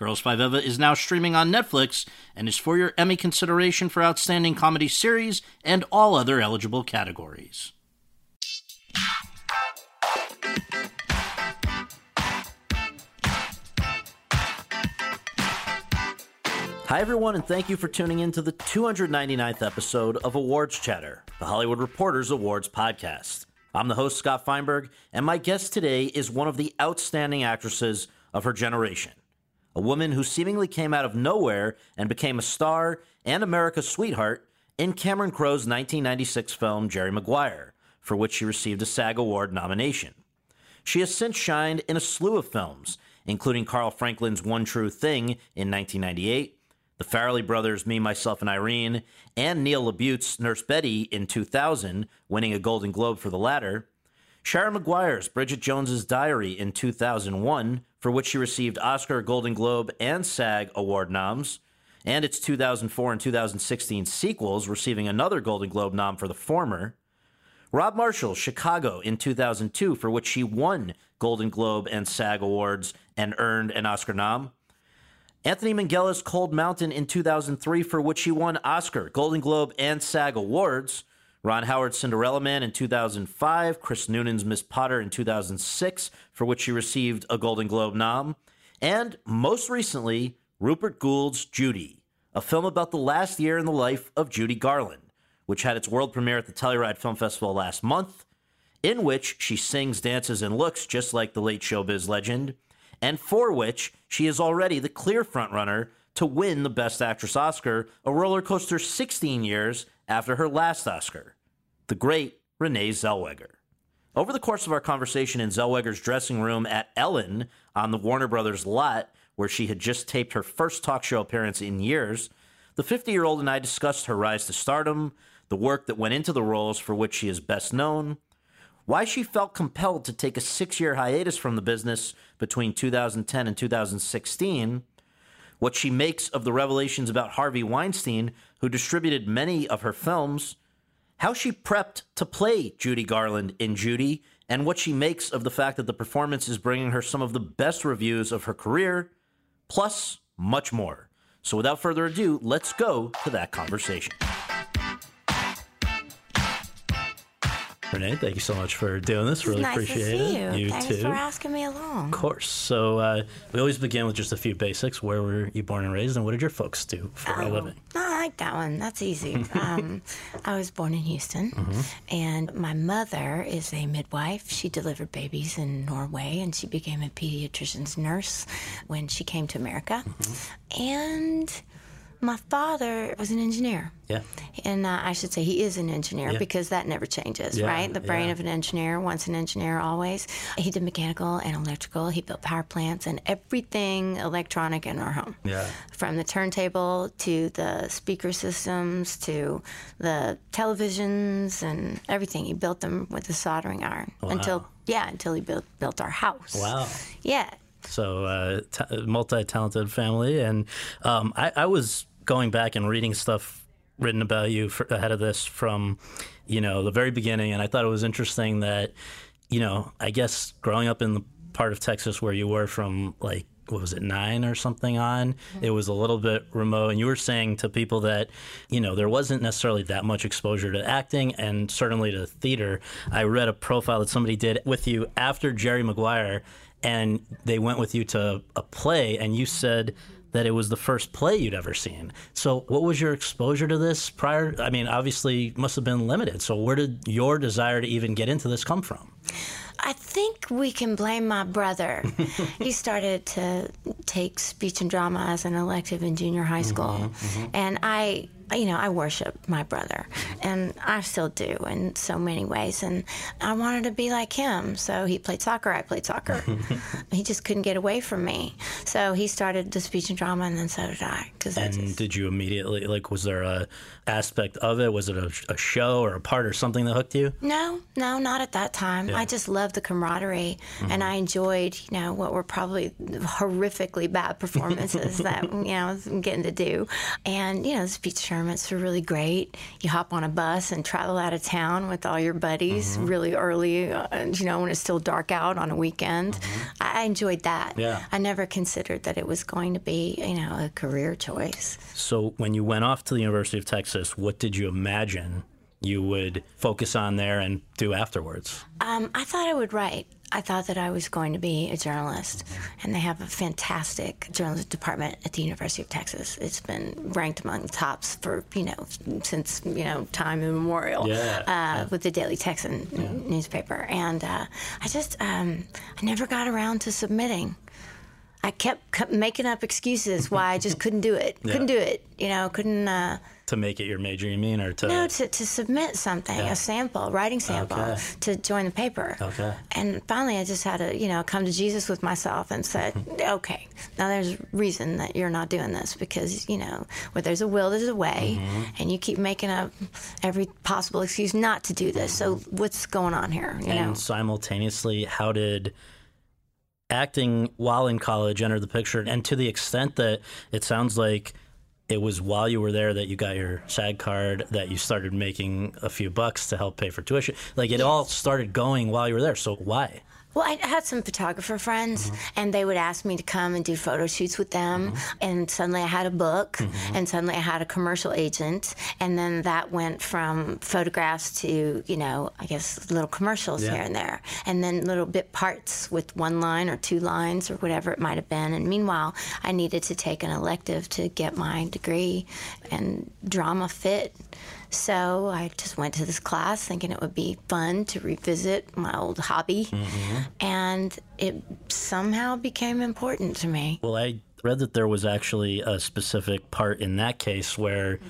Girls Five Eva is now streaming on Netflix and is for your Emmy consideration for Outstanding Comedy Series and all other eligible categories. Hi, everyone, and thank you for tuning in to the 299th episode of Awards Chatter, the Hollywood Reporters Awards podcast. I'm the host, Scott Feinberg, and my guest today is one of the outstanding actresses of her generation. A woman who seemingly came out of nowhere and became a star and America's sweetheart in Cameron Crowe's 1996 film Jerry Maguire, for which she received a SAG Award nomination. She has since shined in a slew of films, including Carl Franklin's One True Thing in 1998, the Farrelly brothers' Me, Myself, and Irene, and Neil LaBute's Nurse Betty in 2000, winning a Golden Globe for the latter. Sharon Maguire's Bridget Jones's Diary in 2001, for which she received Oscar, Golden Globe, and SAG award noms, and its 2004 and 2016 sequels, receiving another Golden Globe nom for the former. Rob Marshall's Chicago in 2002, for which she won Golden Globe and SAG awards and earned an Oscar nom. Anthony Minghella's Cold Mountain in 2003, for which she won Oscar, Golden Globe, and SAG Awards. Ron Howard's Cinderella Man in 2005, Chris Noonan's Miss Potter in 2006, for which she received a Golden Globe nom. And most recently, Rupert Goold's Judy, a film about the last year in the life of Judy Garland, which had its world premiere at the Telluride Film Festival last month, in which she sings, dances, and looks just like the late showbiz legend and for which she is already the clear frontrunner to win the Best Actress Oscar, a roller coaster 16 years after her last Oscar, the great Renee Zellweger. Over the course of our conversation in Zellweger's dressing room at Ellen on the Warner Brothers lot, where she had just taped her first talk show appearance in years, the 50 year old and I discussed her rise to stardom, the work that went into the roles for which she is best known, why she felt compelled to take a six year hiatus from the business between 2010 and 2016, what she makes of the revelations about Harvey Weinstein, who distributed many of her films, how she prepped to play Judy Garland in Judy, and what she makes of the fact that the performance is bringing her some of the best reviews of her career, plus much more. So without further ado, let's go to that conversation. Renee, thank you so much for doing this. Really nice appreciate to see it. You. You Thanks too. for asking me along. Of course. So uh, we always begin with just a few basics. Where were you born and raised, and what did your folks do for a Oh, living? I like that one. That's easy. um, I was born in Houston, Mm-hmm. and my mother is a midwife. She delivered babies in Norway, and she became a pediatrician's nurse when she came to America. Mm-hmm. And my father was an engineer. Yeah. And uh, I should say he is an engineer Yeah. because that never changes, Yeah, right? The brain yeah. of an engineer, once an engineer, always. He did mechanical and electrical. He built power plants and everything electronic in our home. Yeah. From the turntable to the speaker systems to the televisions and everything. He built them with a soldering iron until, yeah, until he built, built our house. Wow. Yeah. So uh, t- multi-talented family, and um, I, I was going back and reading stuff written about you for, ahead of this from, you know, the very beginning, and I thought it was interesting that, you know, I guess growing up in the part of Texas where you were from, like. What was it, nine or something on? Mm-hmm. It was a little bit remote. And you were saying to people that, you know, there wasn't necessarily that much exposure to acting and certainly to theater. I read a profile that somebody did with you after Jerry Maguire, and they went with you to a play, and you said that it was the first play you'd ever seen. So, what was your exposure to this prior? I mean, obviously, must have been limited. So, where did your desire to even get into this come from? I think we can blame my brother. he started to take speech and drama as an elective in junior high mm-hmm, school. Mm-hmm. And I you know, I worship my brother, and I still do in so many ways. And I wanted to be like him. So he played soccer, I played soccer. he just couldn't get away from me. So he started the speech and drama, and then so did I. Cause and just... did you immediately like? Was there a aspect of it? Was it a, a, show or a part or something that hooked you? No, no, not at that time. Yeah. I just loved the camaraderie, mm-hmm. and I enjoyed, you know, what were probably horrifically bad performances that you know I was getting to do, and you know, the speech tournaments were really great. You hop on a bus and travel out of town with all your buddies mm-hmm. really early, uh, you know, when it's still dark out on a weekend. Mm-hmm. I, I enjoyed that. Yeah. I never considered that it was going to be, you know, a career choice. So when you went off to the University of Texas, what did you imagine you would focus on there and do afterwards? Um, I thought I would write. I thought that I was going to be a journalist, and they have a fantastic journalism department at the University of Texas. It's been ranked among the tops for you know since you know time immemorial yeah. Uh, with the Daily Texan yeah. newspaper, and uh, I just um, I never got around to submitting. I kept, kept making up excuses why I just couldn't do it. Yeah. Couldn't do it. You know, couldn't. Uh, to make it your major, you mean, or to no, to, to submit something, yeah. a sample, writing sample, okay. to join the paper. Okay. And finally, I just had to, you know, come to Jesus with myself and said, okay, now there's reason that you're not doing this because you know, where there's a will, there's a way, mm-hmm. and you keep making up every possible excuse not to do this. So what's going on here? You and know? simultaneously, how did acting while in college enter the picture? And to the extent that it sounds like it was while you were there that you got your SAG card, that you started making a few bucks to help pay for tuition. Like it yes. all started going while you were there. So why? Well, I had some photographer friends, mm-hmm. and they would ask me to come and do photo shoots with them. Mm-hmm. And suddenly I had a book, mm-hmm. and suddenly I had a commercial agent. And then that went from photographs to, you know, I guess little commercials yeah. here and there. And then little bit parts with one line or two lines or whatever it might have been. And meanwhile, I needed to take an elective to get my degree, and drama fit. So I just went to this class thinking it would be fun to revisit my old hobby. Mm-hmm. And it somehow became important to me. Well, I read that there was actually a specific part in that case where.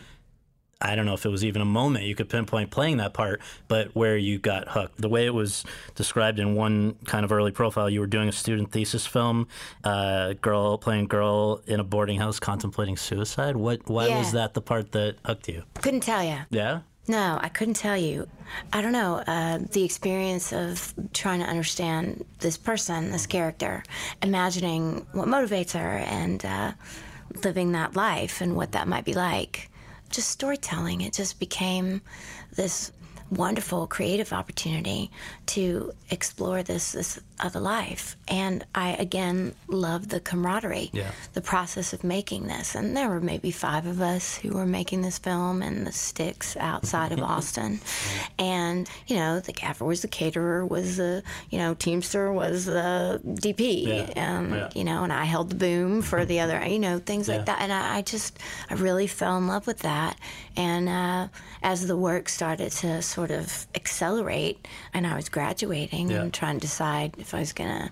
I don't know if it was even a moment you could pinpoint playing that part, but where you got hooked. The way it was described in one kind of early profile, you were doing a student thesis film, uh, girl playing girl in a boarding house contemplating suicide. What? Why yeah. was that the part that hooked you? Couldn't tell you. Yeah. No, I couldn't tell you. I don't know. Uh, the experience of trying to understand this person, this character, imagining what motivates her, and uh, living that life and what that might be like just storytelling. It just became this wonderful creative opportunity to explore this this other life. And I again love the camaraderie, yeah. the process of making this. And there were maybe five of us who were making this film in the sticks outside of Austin. And you know, the gaffer was the caterer, was the you know Teamster was the DP, yeah. Um, yeah. you know, and I held the boom for the other, you know, things like that. And I, I, just I really fell in love with that. And uh, as the work started to sort of accelerate, and I was graduating and trying to decide if I was going to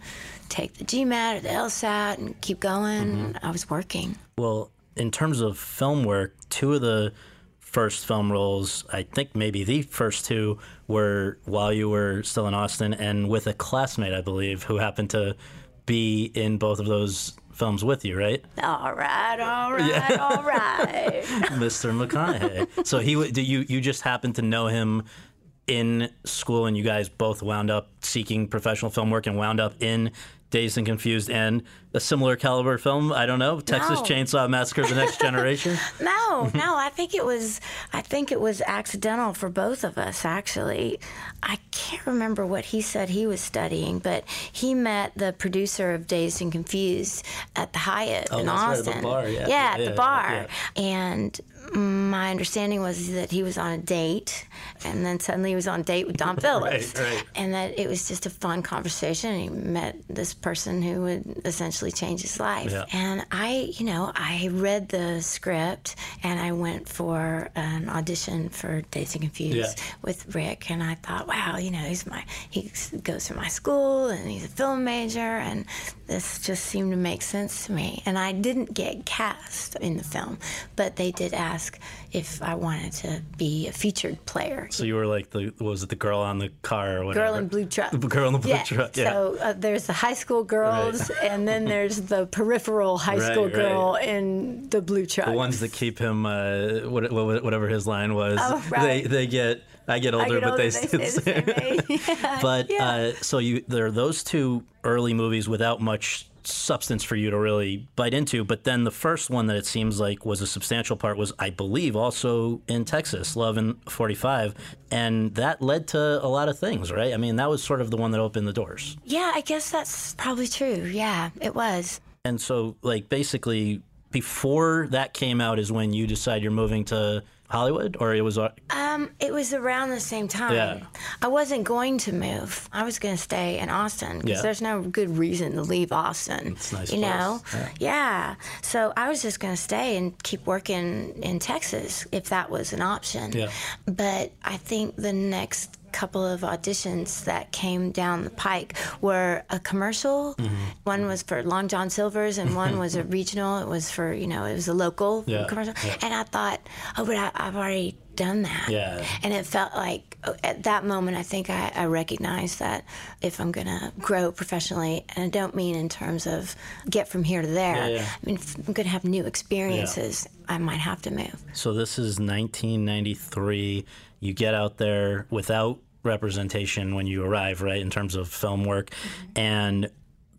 take the GMAT or the LSAT and keep going. Mm-hmm. I was working. Well, in terms of film work, two of the first film roles, I think maybe the first two, were while you were still in Austin and with a classmate, I believe, who happened to be in both of those films with you, right? All right, all right, yeah. all right. Mr. McConaughey. So he, you, you just happened to know him in school and you guys both wound up seeking professional film work and wound up in Dazed and Confused and a similar caliber film. I don't know, Texas no. Chainsaw Massacre: The Next Generation. no, no, I think it was. I think it was accidental for both of us. Actually, I can't remember what he said he was studying, but he met the producer of Dazed and Confused at the Hyatt oh, in Austin. Right, the bar, yeah, yeah, at yeah, the bar, yeah. and my understanding was that he was on a date, and then suddenly he was on a date with Don Phillips, right, right. and that it was just a fun conversation. And he met this person who would essentially change his life, yeah. and I, you know, I read the script and I went for an audition for Dazed and Confused yeah. with Rick, and I thought, wow, you know, he's my he goes to my school and he's a film major, and this just seemed to make sense to me. And I didn't get cast in the film, but they did ask ask if I wanted to be a featured player. So you were like the was it the girl on the car or whatever? Girl in blue truck. The girl in the blue yeah. truck. Yeah. So uh, there's the high school girls, and then there's the peripheral high Right, school right. girl in the blue truck. the ones that keep him uh, what, what, whatever his line was. Oh, right. They they get I get I older, but older, they, stay the same. age. Yeah, But yeah. uh, so you there are those two early movies without much substance for you to really bite into. But then the first one that it seems like was a substantial part was, I believe, also in Texas, Love in 45, and that led to a lot of things, right? I mean, that was sort of the one that opened the doors. yeah, I guess that's probably true. Yeah, it was. And so, like, basically, before that came out is when you decide you're moving to Hollywood, or it was uh, Um, it was around the same time. Yeah. I wasn't going to move. I was going to stay in Austin because Yeah. there's no good reason to leave Austin. It's nice you know? place. Yeah. So I was just going to stay and keep working in Texas if that was an option. Yeah. But I think the next couple of auditions that came down the pike were a commercial. Mm-hmm. One was for Long John Silver's and one was a regional. It was for, you know, it was a local Yeah, commercial. yeah. And I thought, oh, but I, I've already done that. Yeah. And it felt like uh, at that moment, I think I, I recognized that if I'm going to grow professionally, and I don't mean in terms of get from here to there, Yeah. I mean, if I'm going to have new experiences, I might have to move. So this is 1993. You get out there without representation when you arrive, right, in terms of film work. Mm-hmm. And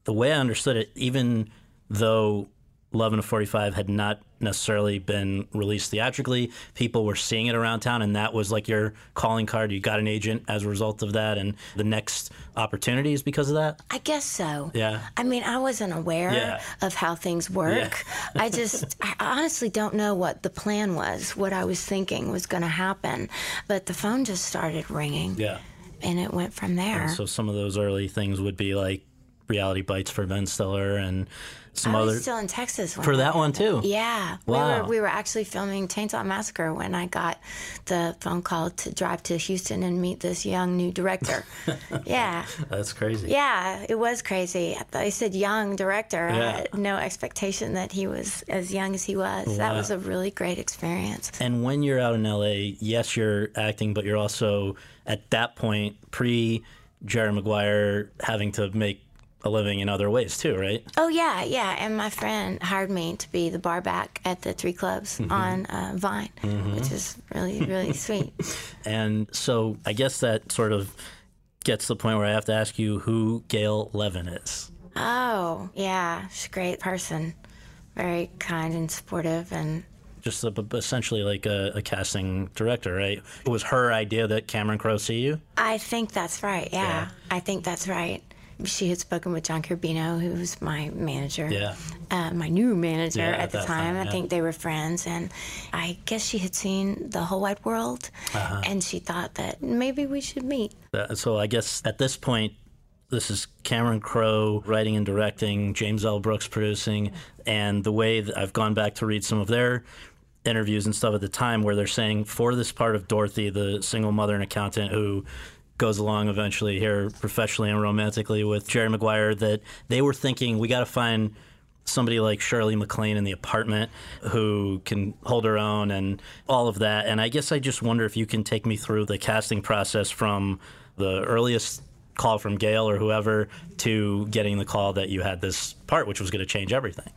the way I understood it, even though Love and a 45 had not necessarily been released theatrically, people were seeing it around town, and that was like your calling card. You got an agent as a result of that, and the next opportunities because of that. I guess so. Yeah. I mean, I wasn't aware Yeah. of how things work. Yeah. I just, I honestly don't know what the plan was, what I was thinking was going to happen. But the phone just started ringing, Yeah. and it went from there. So some of those early things would be like reality bites for Ben Stiller and some I other still in Texas for that one too. Yeah, we were we were actually filming Chainsaw Massacre when I got the phone call to drive to Houston and meet this young new director. yeah, That's crazy. yeah, it was crazy. I said young director. I Yeah. had no expectation that he was as young as he was. That was a really great experience. And when you're out in LA, yes, you're acting, but you're also at that point pre Jerry Maguire having to make a living in other ways too, right? Oh yeah, yeah. And my friend hired me to be the bar back at the three clubs Mm-hmm. on uh, Vine, which is really really sweet. And so I guess that sort of gets to the point where I have to ask you who Gail Levin is. Oh, yeah, she's a great person. Very kind and supportive and Just a, essentially like a, a casting director, right? It was her idea that Cameron Crowe see you. I think that's right. Yeah, Yeah. I think that's right. She had spoken with John Carrabino, who was my manager, Yeah. uh, my new manager Yeah, at, the time. time, I think they were friends, and I guess she had seen the whole wide world, Uh-huh. and she thought that maybe we should meet. Uh, So I guess at this point, this is Cameron Crowe writing and directing, James L. Brooks producing, and the way that I've gone back to read some of their interviews and stuff at the time where they're saying for this part of Dorothy, the single mother and accountant who goes along eventually here professionally and romantically with Jerry Maguire, that they were thinking we got to find somebody like Shirley MacLaine in the apartment who can hold her own and all of that. And I guess I just wonder if you can take me through the casting process from the earliest call from Gail or whoever to getting the call that you had this part, which was going to change everything.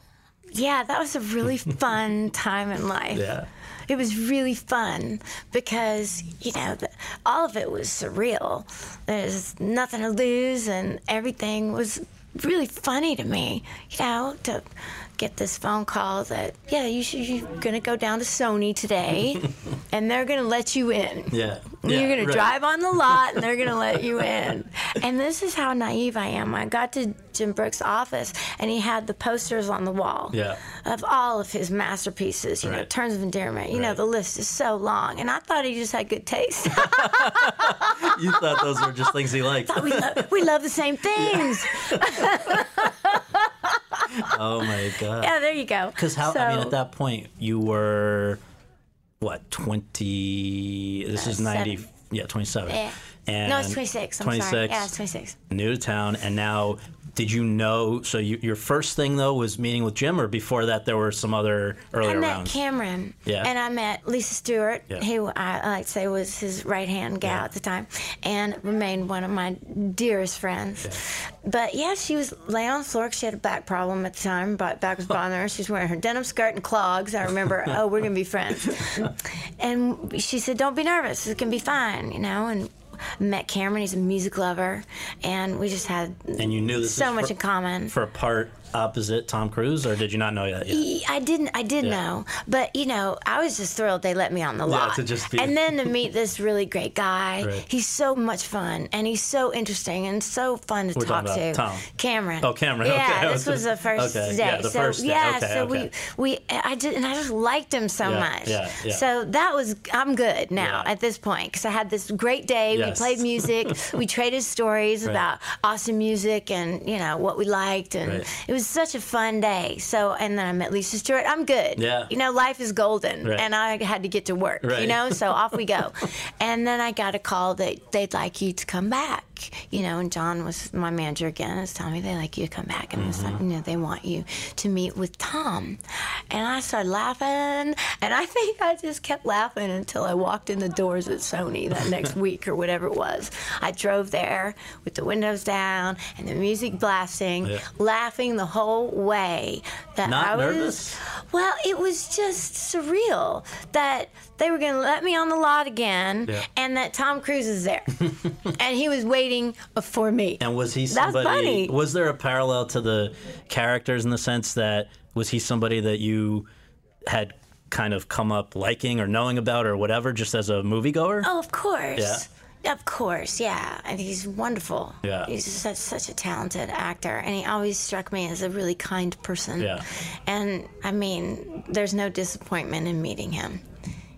Yeah, that was a really fun time in life. Yeah. It was really fun because, you know, the, all of it was surreal. There's nothing to lose, and everything was really funny to me, you know, to get this phone call that, yeah, you should, you're going to go down to Sony today, and they're going to let you in. Yeah. You're going to drive on the lot and they're going to let you in. And this is how naive I am. I got to Jim Brooks' office and he had the posters on the wall Yeah. of all of his masterpieces, you know, Terms of Endearment. You know, the list is so long. And I thought he just had good taste. You thought those were just things he liked. we, love, we love the same things. Yeah, oh my God. Yeah, there you go. Because how? I mean, at that point, you were what twenty? This is ninety. seven. Yeah, twenty-seven. Yeah. And no, it's 26. I'm 26, sorry. Yeah, it's 26. New to town, and now did you know? So you, your first thing though was meeting with Jim, or before that there were some other earlier I met rounds? Cameron. Yeah. And I met Lisa Stewart, Yeah. who I, like to say was his right hand gal Yeah. at the time, and remained one of my dearest friends. But yeah, she was laying on the floor 'cause she had a back problem at the time. But back was bothering her. She was wearing her denim skirt and clogs. I remember, oh, we're gonna be friends. And she said, "Don't be nervous. It can be fine," you know. And met Cameron. He's a music lover, and we just had and you knew this so much for, in common. for a part opposite Tom Cruise, or did you not know that yet? I didn't. I did Yeah. know, but you know, I was just thrilled they let me on the Yeah, lot. to just be- and then to meet this really great guy. Right. He's so much fun, and he's so interesting and so fun to We're talk to. Tom. Cameron. Oh, Cameron, Yeah, okay. this was the first Okay, day. yeah, the so first day. yeah, Okay, so we we I did, and I just liked him so Yeah, much. yeah, yeah. So that was I'm good now Yeah. at this point because I had this great day. Yes. We played music. we traded stories Right. about awesome music and you know what we liked, and Right. it was such a fun day. So, and then I met Lisa Stewart. I'm good. Yeah. You know, life is golden, Right. and I had to get to work. Right. You know, so off we go. and then I got a call that they'd like you to come back. You know, and John was my manager again. Was telling me they like you to come back, and it's like, Mm-hmm. you know, they want you to meet with Tom. And I started laughing, and I think I just kept laughing until I walked in the doors at Sony that next week or whatever it was. I drove there with the windows down and the music blasting, Yeah. laughing the whole way. That Not I was, nervous? Well, it was just surreal that they were going to let me on the lot again, Yeah. and that Tom Cruise is there, and he was waiting for me. And was he That's somebody? funny. Was there a parallel to the characters in the sense that was he somebody that you had kind of come up liking or knowing about or whatever, just as a moviegoer? Oh, of course. Yeah. Of course, yeah. And he's wonderful. Yeah. He's such, such a talented actor. And he always struck me as a really kind person. Yeah. And I mean, there's no disappointment in meeting him.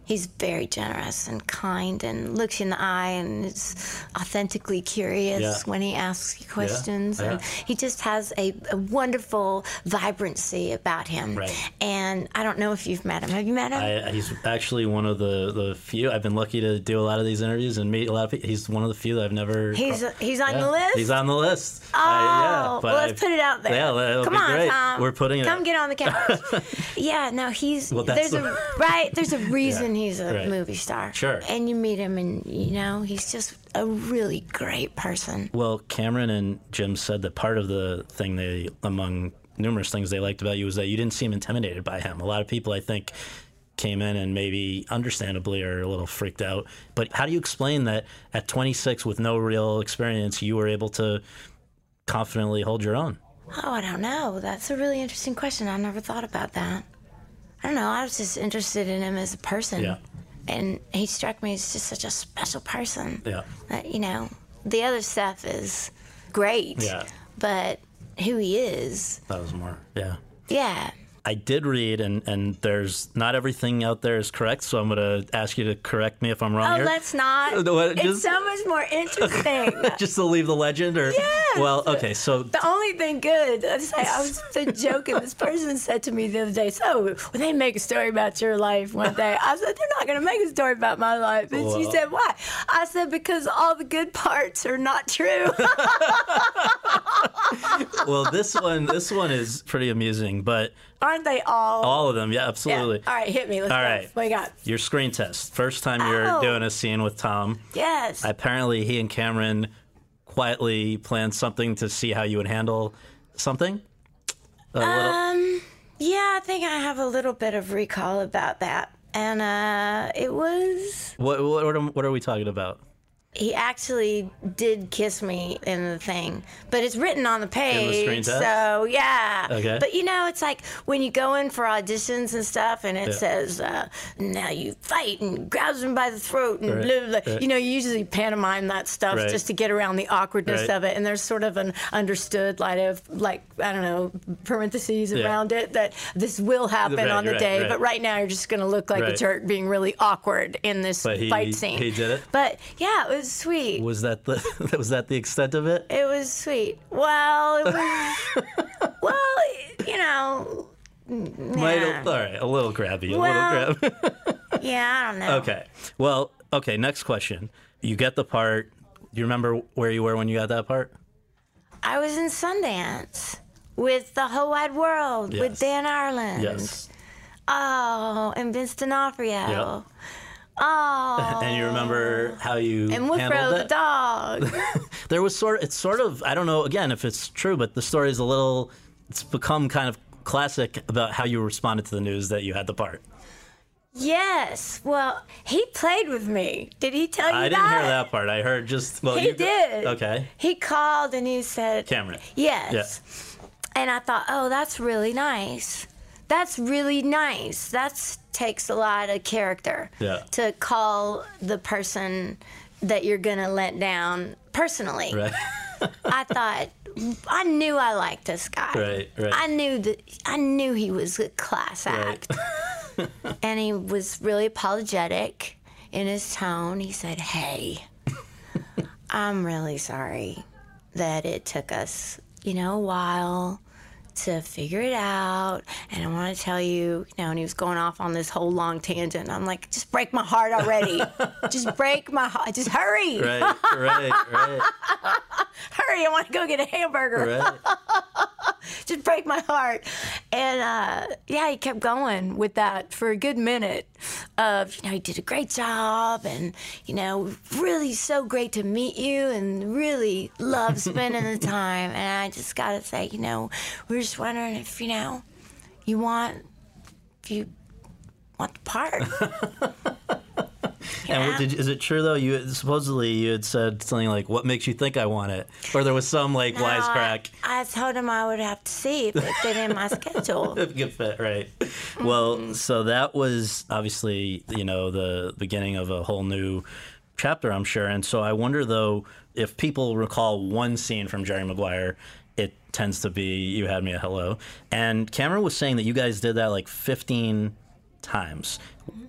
He's very generous and kind and looks you in the eye and is authentically curious Yeah. when he asks you questions. yeah. And he just has a, a wonderful vibrancy about him. Right. And I don't know if you've met him. Have you met him? I, uh, he's actually one of the, the few. I've been lucky to do a lot of these interviews and meet a lot of people. He's one of the few that I've never. He's uh, he's on Yeah, the list. He's on the list. Oh, I- yeah, but well, let's I've- put it out there. Yeah, Come be on, great. Tom. We're putting it. Come get on the couch. yeah, no, he's Well, that's there's the- a right. There's a reason he's a right. movie star. Sure. And you meet him, and you know he's just a really great person. Well, Cameron and Jim said that part of the thing they, among numerous things they liked about you, was that you didn't seem intimidated by him. A lot of people, I think, came in and maybe understandably are a little freaked out. But how do you explain that at 26 with no real experience, you were able to confidently hold your own? Oh, I don't know. That's a really interesting question. I never thought about that. I don't know. I was just interested in him as a person. Yeah. And he struck me as just such a special person. Yeah. That, you know, the other stuff is great. Yeah. But who he is, That was more, yeah. yeah. I did read, and, and there's not everything out there is correct, so I'm going to ask you to correct me if I'm wrong Oh, here. let's not. What, it's so much more interesting. Just to leave the legend, or Yes. well, okay. So The only thing good, I was, I was joking. This person said to me the other day, "So when they make a story about your life one day," I said, "They're not going to make a story about my life." And she said, "Why?" I said, "Because all the good parts are not true." well, this one, this one is pretty amusing, but Aren't they all? all of them, yeah, Yeah. absolutely. All right, hit me. Let's All go. right. What you got? Your screen test. First time you're Oh. doing a scene with Tom. Yes. Apparently, he and Cameron quietly planned something to see how you would handle something. A little, Um, yeah, I think I have a little bit of recall about that. And uh, it was what, what, what are we talking about? He actually did kiss me in the thing, but it's written on the page. screen test? So yeah. Okay. But you know, it's like when you go in for auditions and stuff, and it Yeah. says, uh, "Now you fight," and grabs him by the throat, and Right, blah blah. blah. right. You know, you usually pantomime that stuff Right. just to get around the awkwardness of it, and there's sort of an understood, like of like I don't know, parentheses Yeah. around it that this will happen on the day, but right now you're just going to look like a jerk, being really awkward in this he- fight scene. he did it? But yeah, it was sweet. Was that the was that the extent of it? It was sweet. Well, it was. well, you know. Might- yeah. all right, a little grabby, a Well- little grab. Yeah, I don't know. okay. Well, okay. Next question. You get the part. Do you remember where you were when you got that part? I was in Sundance with the whole wide world Yes. with Dan Ireland. Yes. Oh, and Vince D'Onofrio. Yep. Oh. And you remember how you and Woodrow the dog. There was sort. It's sort of. I don't know. Again, if it's true, but the story is a little. It's become kind of classic about how you responded to the news that you had the part. yes. Well, he played with me. Did he tell you I that? I didn't hear that part. I heard just. Well, He did. Okay. He called and he said, Cameron. Yes. And I thought, oh, that's really nice. That's really nice. That takes a lot of character Yeah. to call the person that you're going to let down personally. Right. I thought, I knew I liked this guy. Right, right. I knew that I knew he was a class Right. act. and he was really apologetic in his tone. He said, Hey, I'm really sorry that it took us, you know, a while to figure it out. And I want to tell you, you know, and he was going off on this whole long tangent. I'm like, just break my heart already. just break my heart. Just hurry. Right. Right. Right. Hurry. I want to go get a hamburger. Right. just break my heart. And uh, yeah, he kept going with that for a good minute. Of you know, he did a great job, and you know, really so great to meet you, and really love spending the time. And I just gotta say, you know, we're just wondering if you know, you want, if you want the part. And what did, is it true though? You supposedly you had said something like, "What makes you think I want it?" Or there was some like wisecrack. I, I told him I would have to see if it fit in my schedule. if it could fit, right? Well, mm-hmm. so that was obviously you know the beginning of a whole new chapter, I'm sure. And so I wonder though if people recall one scene from Jerry Maguire. It tends to be "You Had Me a Hello," and Cameron was saying that you guys did that like 15 times.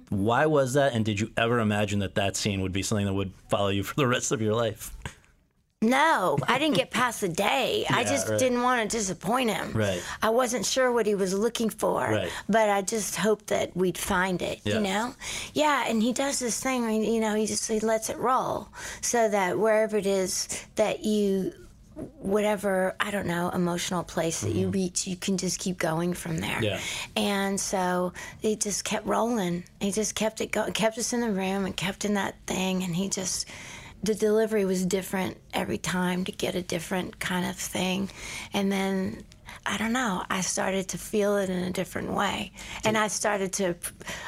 Why was that? And did you ever imagine that that scene would be something that would follow you for the rest of your life? No, I didn't get past the day. I just right. didn't want to disappoint him. Right. I wasn't sure what he was looking for. Right. But I just hoped that we'd find it, Yeah. you know? Yeah, and he does this thing, you know, he just he lets it roll so that wherever it is that you whatever I don't know emotional place that you reach, you can just keep going from there. Mm-hmm. Yeah. And so it just kept rolling. He just kept it going, kept us in the room and kept in that thing. And he just, the delivery was different every time to get a different kind of thing. And then, I don't know, I started to feel it in a different way. And I started to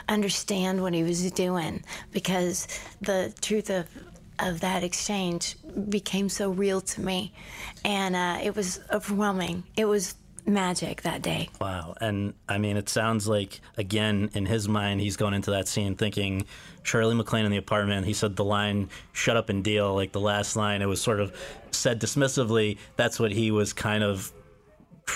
understand what he was doing because the truth of, of that exchange became so real to me. And uh, it was overwhelming. It was magic that day. Wow. And I mean, it sounds like, again, in his mind, he's going into that scene thinking Shirley MacLaine in the apartment. He said the line, shut up and deal, like the last line. It was sort of said dismissively. That's what he was kind of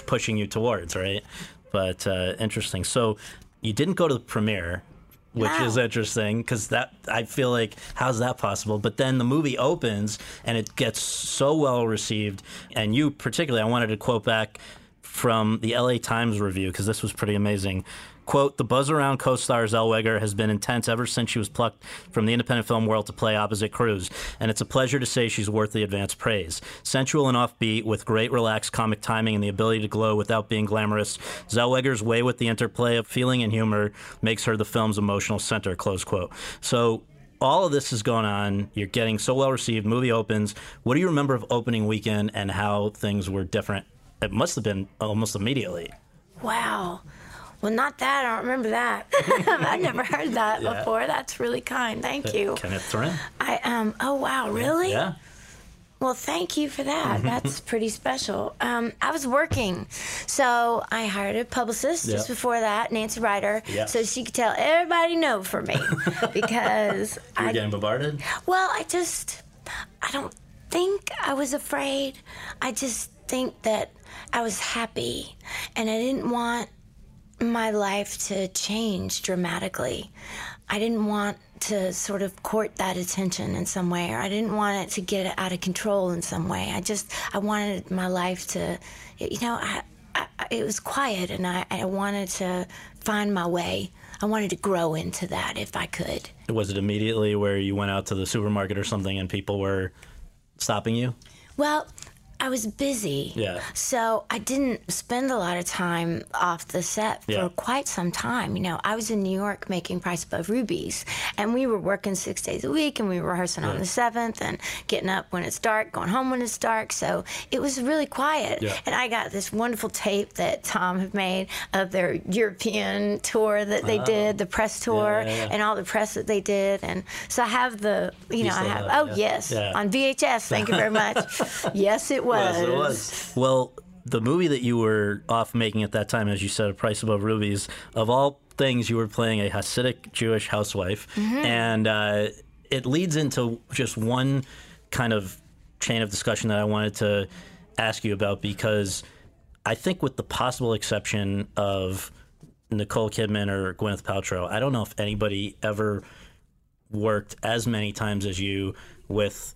pushing you towards, right? But uh, interesting. So you didn't go to the premiere. Which No. is interesting because that I feel like how's that possible? But then the movie opens and it gets so well received, and you particularly, I wanted to quote back from the LA Times review because this was pretty amazing. Quote, the buzz around co star Zellweger has been intense ever since she was plucked from the independent film world to play opposite Cruise, and it's a pleasure to say she's worth the advanced praise. Sensual and offbeat, with great relaxed comic timing and the ability to glow without being glamorous, Zellweger's way with the interplay of feeling and humor makes her the film's emotional center, close quote. So, all of this is going on. You're getting so well received. Movie opens. What do you remember of opening weekend and how things were different? It must have been almost immediately. Wow. Well, not that. I don't remember that. I've never heard that Yeah. before. That's really kind. Thank you. Kenneth Turan. I um. Oh wow. Really? Yeah. Well, thank you for that. That's pretty special. Um, I was working, so I hired a publicist just before that, Nancy Ryder, Yeah. so she could tell everybody no for me because You were I getting bombarded? Well, I just, I don't think I was afraid. I just think that I was happy and I didn't want my life to change dramatically. I didn't want to sort of court that attention in some way, or I didn't want it to get out of control in some way. I just, I wanted my life to, you know, I, I, it was quiet and I, I wanted to find my way. I wanted to grow into that if I could. Was it immediately where you went out to the supermarket or something and people were stopping you? Well, I was busy. Yeah. So I didn't spend a lot of time off the set for Yeah. quite some time. You know, I was in New York making Price Above Rubies, and we were working six days a week, and we were rehearsing on the seventh, and getting up when it's dark, going home when it's dark. So it was really quiet. Yeah. And I got this wonderful tape that Tom had made of their European tour that they did, the press tour, Oh. yeah, yeah. and all the press that they did. And so I have the, you know, I have. have Oh yeah. yes, Yeah. on VHS. Thank you very much. yes, it was. Yes, it was. Well, the movie that you were off making at that time, as you said, A Price Above Rubies, of all things, you were playing a Hasidic Jewish housewife. And uh, it leads into just one kind of chain of discussion that I wanted to ask you about because I think, with the possible exception of Nicole Kidman or Gwyneth Paltrow, I don't know if anybody ever worked as many times as you with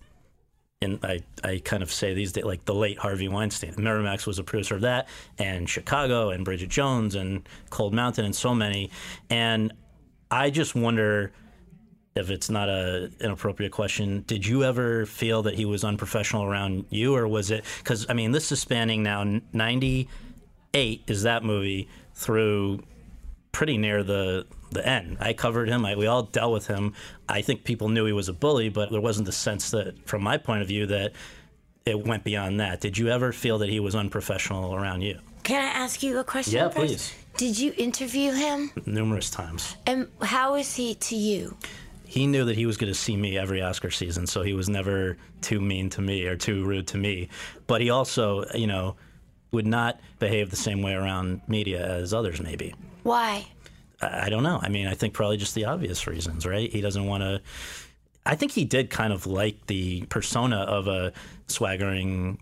and I, I kind of say these days, like the late Harvey Weinstein. Miramax was a producer of that, and Chicago, and Bridget Jones, and Cold Mountain, and so many. And I just wonder if it's not a inappropriate question. Did you ever feel that he was unprofessional around you, or was it? Because I mean, this is spanning now ninety eight is that movie through pretty near the the end. I covered him. I, we all dealt with him. I think people knew he was a bully, but there wasn't the sense that, from my point of view, that it went beyond that. Did you ever feel that he was unprofessional around you? Can I ask you a question? Yeah, first? please. Did you interview him? Numerous times. And how is he to you? He knew that he was going to see me every Oscar season, so he was never too mean to me or too rude to me. But he also, you know, would not behave the same way around media as others maybe. Why? I don't know. I mean, I think probably just the obvious reasons, right? He doesn't want to. I think he did kind of like the persona of a swaggering,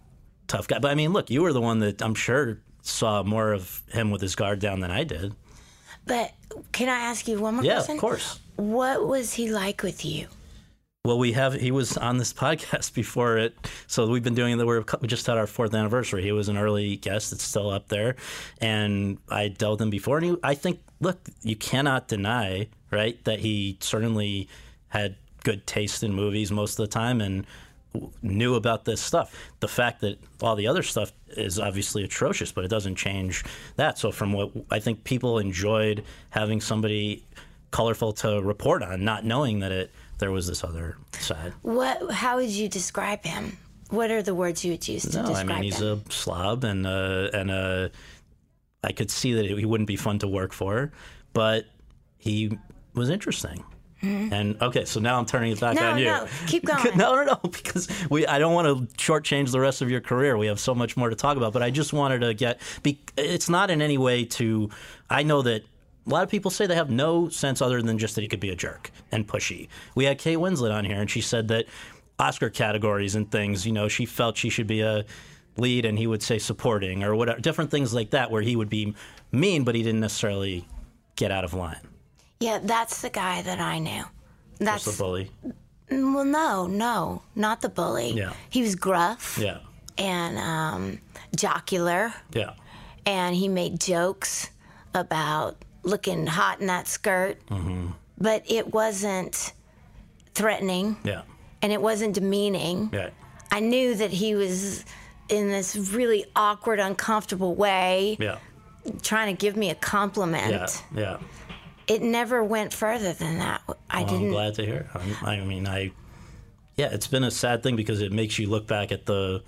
tough guy. But I mean, look, you were the one that I'm sure saw more of him with his guard down than I did. But can I ask you one more Yeah, question? of course. What was he like with you? Well, we have. He was on this podcast before it, so we've been doing the. We're, we just had our fourth anniversary. He was an early guest. It's still up there, and I dealt with him before. And he, I think, look, you cannot deny, right, that he certainly had good taste in movies most of the time and knew about this stuff. The fact that all the other stuff is obviously atrocious, but it doesn't change that. So, from what I think people enjoyed having somebody colorful to report on, not knowing that it there was this other side. What? How would you describe him? What are the words you would use to describe him? No, I mean he's him? a slob, and uh, and uh, I could see that he wouldn't be fun to work for, but he was interesting. And okay, so now I'm turning it back Mm-hmm. No, on you. no, keep going. no, no, no, because we I don't want to shortchange the rest of your career. We have so much more to talk about, but I just wanted to get. Be, it's not in any way to. I know that a lot of people say they have no sense other than just that he could be a jerk and pushy. We had Kate Winslet on here, and she said that Oscar categories and things, you know, she felt she should be a lead, and he would say supporting or whatever, different things like that, where he would be mean, but he didn't necessarily get out of line. Yeah, that's the guy that I knew. That's Just a bully. well, no, no, not the bully. Yeah. He was gruff Yeah, and um, jocular, yeah, and he made jokes about looking hot in that skirt, Mm-hmm. but it wasn't threatening yeah, and it wasn't demeaning. yeah. I knew that he was in this really awkward, uncomfortable way Yeah, trying to give me a compliment. yeah, yeah. It never went further than that. I Well, I'm didn't. glad to hear. I'm, I mean, I yeah, it's been a sad thing because it makes you look back at the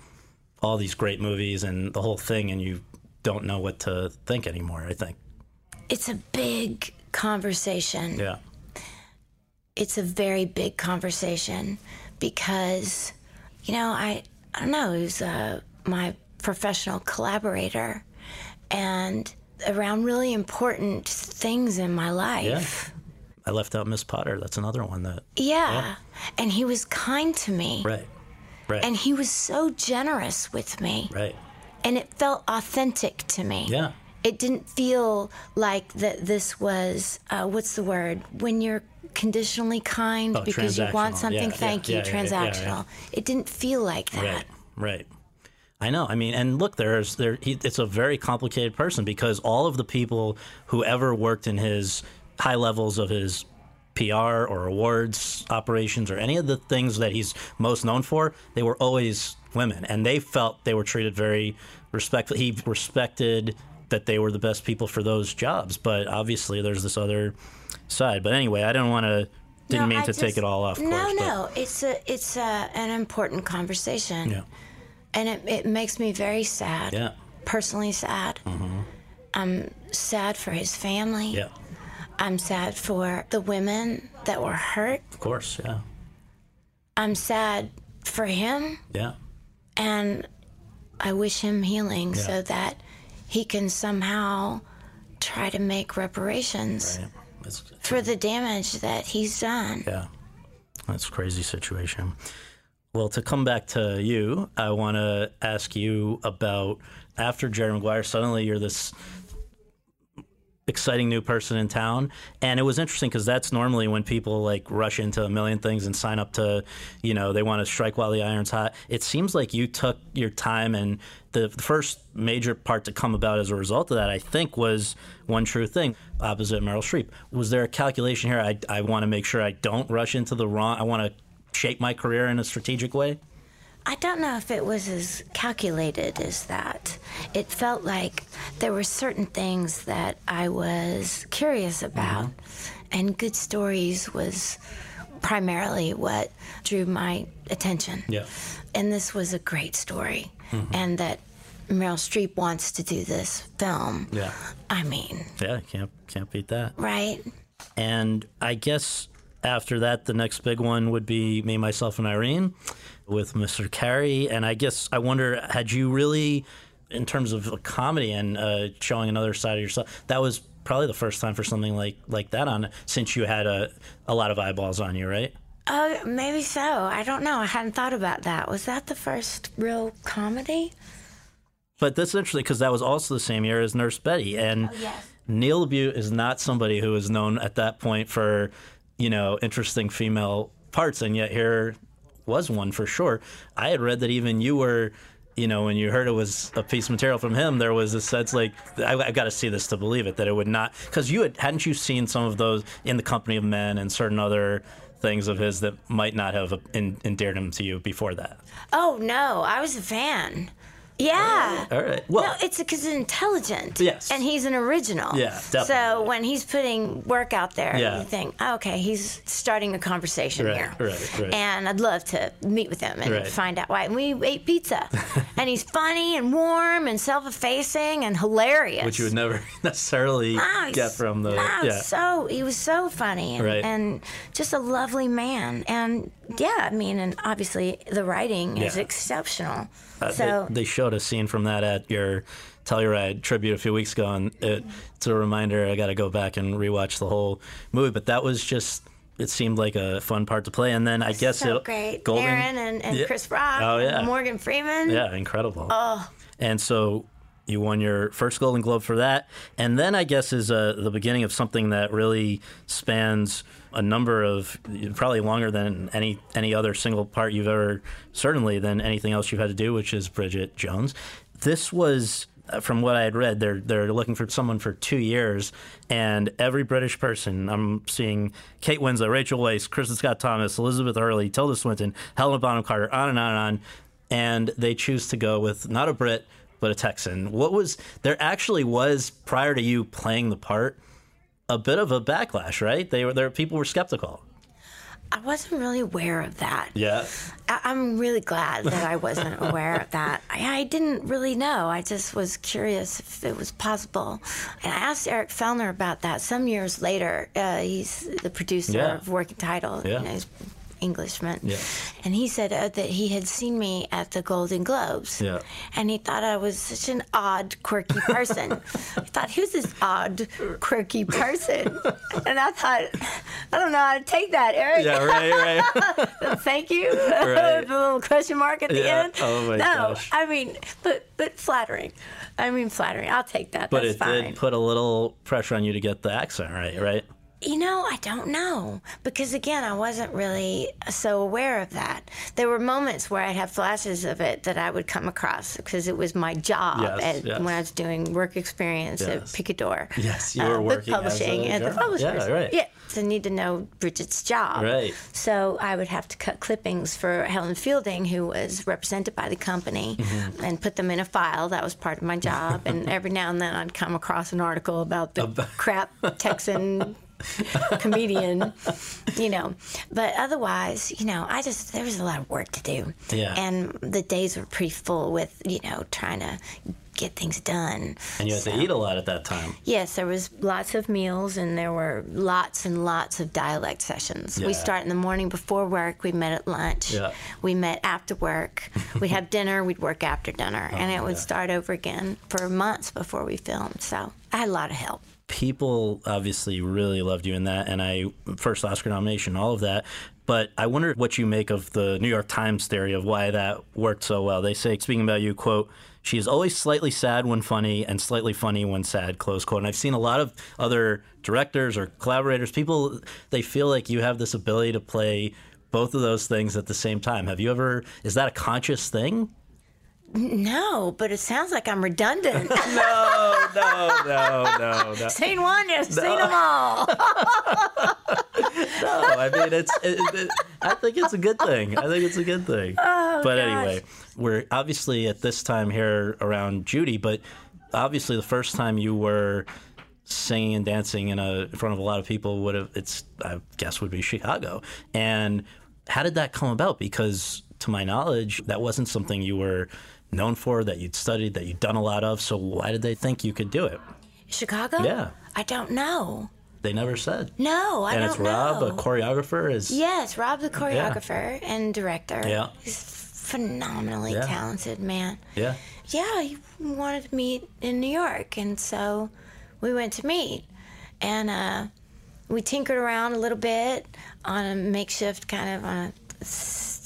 all these great movies and the whole thing, and you don't know what to think anymore. I think. It's a big conversation. Yeah. It's a very big conversation because, you know, I I don't know. He was uh, my professional collaborator, and around really important things in my life. Yeah. I left out Miss Potter. That's another one that. Yeah. And he was kind to me. Right. Right. And he was so generous with me. right. And it felt authentic to me. Yeah. It didn't feel like that this was, uh, what's the word? When you're conditionally kind Oh, because you want something, Yeah, thank yeah, you, yeah, transactional. It didn't feel like that. Right. Right. I know. I mean, and look, there's there. He, it's a very complicated person because all of the people who ever worked in his high levels of his PR or awards operations or any of the things that he's most known for, they were always women, and they felt they were treated very respectfully. He respected that they were the best people for those jobs, but obviously there's this other side. But anyway, I didn't want to. Didn't No, mean I to take it all off. No, course, but- no, it's a it's a, an important conversation, Yeah. and it, it makes me very sad. Yeah. Personally sad. Mm-hmm. I'm sad for his family. Yeah. I'm sad for the women that were hurt. Of course. Yeah. I'm sad for him, Yeah. and I wish him healing Yeah. so that he can somehow try to make reparations Right. That's, for the damage that he's done. Yeah, that's a crazy situation. Well, to come back to you, I want to ask you about after Jerry Maguire. Suddenly, you're this exciting new person in town, and it was interesting because that's normally when people like rush into a million things and sign up to, you know, they want to strike while the iron's hot. It seems like you took your time, and the first major part to come about as a result of that, I think, was one true thing opposite Meryl Streep. Was there a calculation here? I, I want to make sure I don't rush into the wrong. I want to shape my career in a strategic way. I don't know if it was as calculated as that. It felt like there were certain things that I was curious mm-hmm. about, and good stories was primarily what drew my attention. Yeah. And this was a great story, mm-hmm. and that Meryl Streep wants to do this film. Yeah. I mean, Yeah, can't can't beat that. right? And I guess after that, the next big one would be Me, Myself, and Irene with Mr. Carrey. And I guess I wonder, had you really, in terms of a comedy and uh, showing another side of yourself, that was probably the first time for something like like that on, since you had a a lot of eyeballs on you, right? Oh, maybe so. I don't know. I hadn't thought about that. Was that the first real comedy? But that's interesting because that was also the same year as Nurse Betty, and yes. Neil LaBute is not somebody who is known at that point for, you know, interesting female parts, and yet here was one for sure. I had read that even you were, you know, when you heard it was a piece of material from him, there was a sense like I, I got to see this to believe it that it would not because you had hadn't you seen some of those in the Company of Men and certain other things of his that might not have endeared him to you before that. Oh no, I was a fan. Yeah. All right. Well, No, it's because it's intelligent. Yes. And he's an original. Yeah, definitely. So when he's putting work out there, Yeah. you think, oh, okay, he's starting a conversation Right, here. right, right. And I'd love to meet with him and Right. find out why. And we ate pizza. and he's funny and warm and self effacing and hilarious. which you would never necessarily oh, Wow, get from the wow, yeah. So he was so funny and, Right. and just a lovely man. And yeah, I mean, and obviously the writing is exceptional. Uh, so they, they showed a scene from that at your Telluride tribute a few weeks ago, and it, it's a reminder. I got to go back and rewatch the whole movie. But that was just. It seemed like a fun part to play, and then I guess so it great. Golden, Aaron and, and Yeah. Chris Rock. Oh yeah, Morgan Freeman. yeah, incredible. Oh, And so you won your first Golden Globe for that, and then I guess is uh, the beginning of something that really spans a number of probably longer than any any other single part you've ever certainly than anything else you've had to do, which is Bridget Jones. This was. uh, From what I had read, they're they're looking for someone for two years, and every British person I'm seeing Kate Winslet, Rachel Weisz, Kristin Scott Thomas, Elizabeth Hurley, Tilda Swinton, Helena Bonham Carter, on and on and on, and they choose to go with not a Brit but a Texan. What was there actually was prior to you playing the part a bit of a backlash, right? They were there. People were skeptical. I wasn't really aware of that. Yeah, I, I'm really glad that I wasn't aware of that. I, I didn't really know. I just was curious if it was possible. And I asked Eric Fellner about that some years later. Uh, he's the producer Yeah. of Working Title. Yeah. You know, he's Englishman. Yeah. And he said uh, that he had seen me at the Golden Globes. Yeah. And he thought I was such an odd, quirky person. he thought, who's this odd, quirky person? and I thought, I don't know how to take that, Eric. yeah, right, right. Thank you. Right. the little question mark at the Yeah. end. Oh, my no, gosh. I mean, but but flattering. I mean, flattering. I'll take that. But That's it fine. did put a little pressure on you to get the accent right, right? You know, I don't know because again, I wasn't really so aware of that. There were moments where I'd have flashes of it that I would come across because it was my job Yes, at, yes. when I was doing work experience at Picador. Yes, you were uh, working as publishing a at the publishers. yeah, right. Yeah, so I need to know Bridget's job. Right. So I would have to cut clippings for Helen Fielding, who was represented by the company, Mm-hmm. and put them in a file. That was part of my job. and every now and then I'd come across an article about the crap Texan comedian, you know. But otherwise, you know, I just there was a lot of work to do. Yeah. And the days were pretty full with, you know, trying to get things done. And you had to eat a lot at that time. Yes, there was lots of meals and there were lots and lots of dialect sessions. Yeah. We start in the morning before work, we met at lunch. Yeah. We met after work. we'd have dinner, we'd work after dinner, and oh, it would Oh, start over again for months before we filmed. So I had a lot of help. People obviously really loved you in that, and I first Oscar nomination, all of that. But I wonder what you make of the New York Times theory of why that worked so well. They say, speaking about you, quote, she is always slightly sad when funny and slightly funny when sad, close quote. And I've seen a lot of other directors or collaborators, people, they feel like you have this ability to play both of those things at the same time. Have you ever, is that a conscious thing? No, but it sounds like I'm redundant. No, no, no, no, no. seen one, you've seen them all. No, I mean it's. It, it, I think it's a good thing. I think it's a good thing. Oh, but gosh. anyway, we're obviously at this time here around Judy, but obviously the first time you were singing and dancing in a in front of a lot of people would have. It's I guess would be Chicago. And how did that come about? Because to my knowledge, that wasn't something you were known for, that you'd studied, that you'd done a lot of. So why did they think you could do it? Chicago? Yeah. I don't know. They never said. No, I and don't know. it's Rob, know. a choreographer, is Yes, Rob, the choreographer and director. Yeah. He's phenomenally Yeah. talented man. yeah. Yeah, he wanted to meet in New York, and so we went to meet, and uh, we tinkered around a little bit on a makeshift kind of on a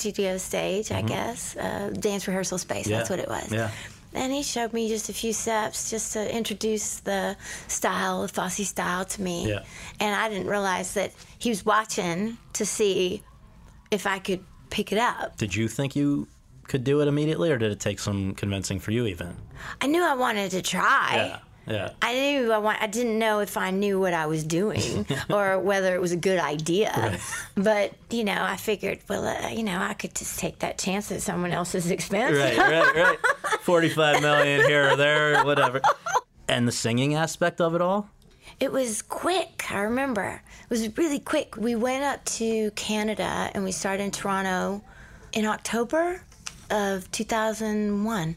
studio stage, I guess, uh, dance rehearsal space. That's Mm-hmm. What it was. Yeah. And he showed me just a few steps just to introduce the style, the Fosse style to me. Yeah. And I didn't realize that he was watching to see if I could pick it up. Did you think you could do it immediately, or did it take some convincing for you even? I knew I wanted to try. Yeah. Yeah. I knew I want. I didn't know if I knew what I was doing or whether it was a good idea. But you know, I figured, well, uh, you know, I could just take that chance at someone else's expense. Right, right, right. 45 million here or there, whatever. And the singing aspect of it all? It was quick. I remember it was really quick. We went up to Canada and we started in Toronto in October of 2001.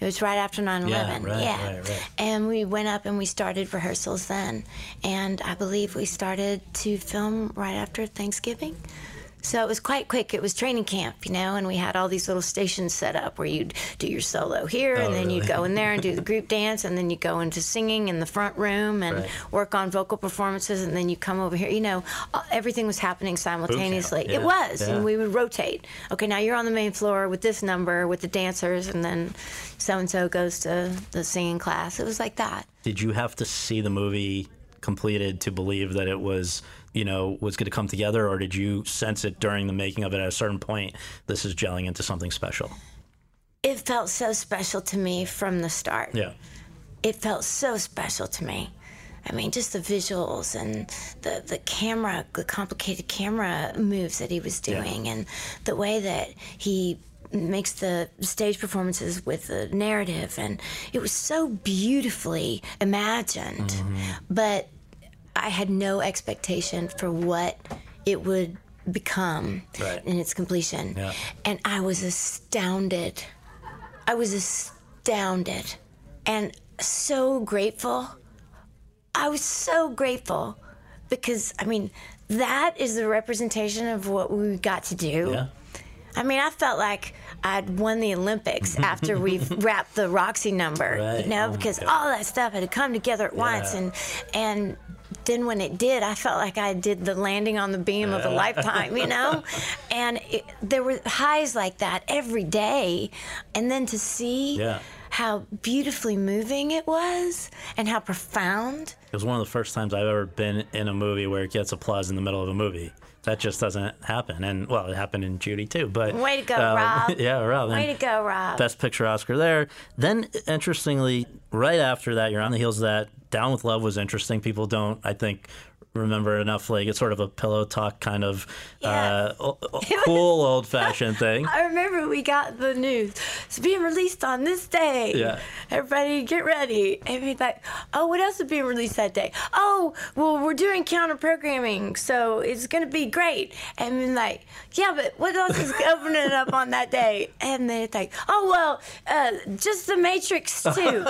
It was right after 9 11. Mm-hmm. Yeah, right, right, right. And we went up and we started rehearsals then. And I believe we started to film right after Thanksgiving. So it was quite quick. It was training camp, you know, and we had all these little stations set up where you'd do your solo here, oh, and then you'd Oh, go in there and do the group dance, and then you go into singing in the front room and Right. work on vocal performances, and then you come over here. You know, everything was happening simultaneously. yeah, It was, yeah. and we would rotate. Okay, now you're on the main floor with this number with the dancers, and then so and so goes to the singing class. It was like that. Did you have to see the movie completed to believe that it was, you know, was going to come together, or did you sense it during the making of it at a certain point? This is gelling into something special. It felt so special to me from the start. Yeah. it felt so special to me. I mean, just the visuals and the, the camera, the complicated camera moves that he was doing, and the way that he makes the stage performances with the narrative. And it was so beautifully imagined. Mm-hmm. But I had no expectation for what it would become Right. in its completion. Yeah. And I was astounded. I was astounded and so grateful. I was so grateful because, I mean, that is the representation of what we got to do. Yeah. I mean, I felt like I'd won the Olympics after we wrapped the Roxie number, Right. you know, Oh because all that stuff had to come together at once, and and then when it did, I felt like I did the landing on the beam of a lifetime, you know, and it, there were highs like that every day, and then to see Yeah. how beautifully moving it was and how profound. It was one of the first times I've ever been in a movie where it gets applause in the middle of a movie. That just doesn't happen. And well, it happened in Judy too. But Way to go, um, Rob. yeah, Rob. Way to go, Rob. Best Picture Oscar there. Then, interestingly, right after that, you're on the heels of that. Down with Love was interesting. People don't, I think, remember enough. Like it's sort of a pillow talk kind of uh, o- o- cool old fashioned thing. I remember we got the news. It's being released on this day. Yeah. Everybody get ready. And we'd like, oh, what else is being released that day? Oh, well, we're doing counter programming, so it's going to be great. And then like, yeah, but what else is opening up on that day? And then it's like, oh, well, uh, just The Matrix 2.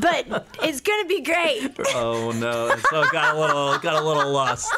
but it's going to be great. Oh no! So it got a little got a little lost.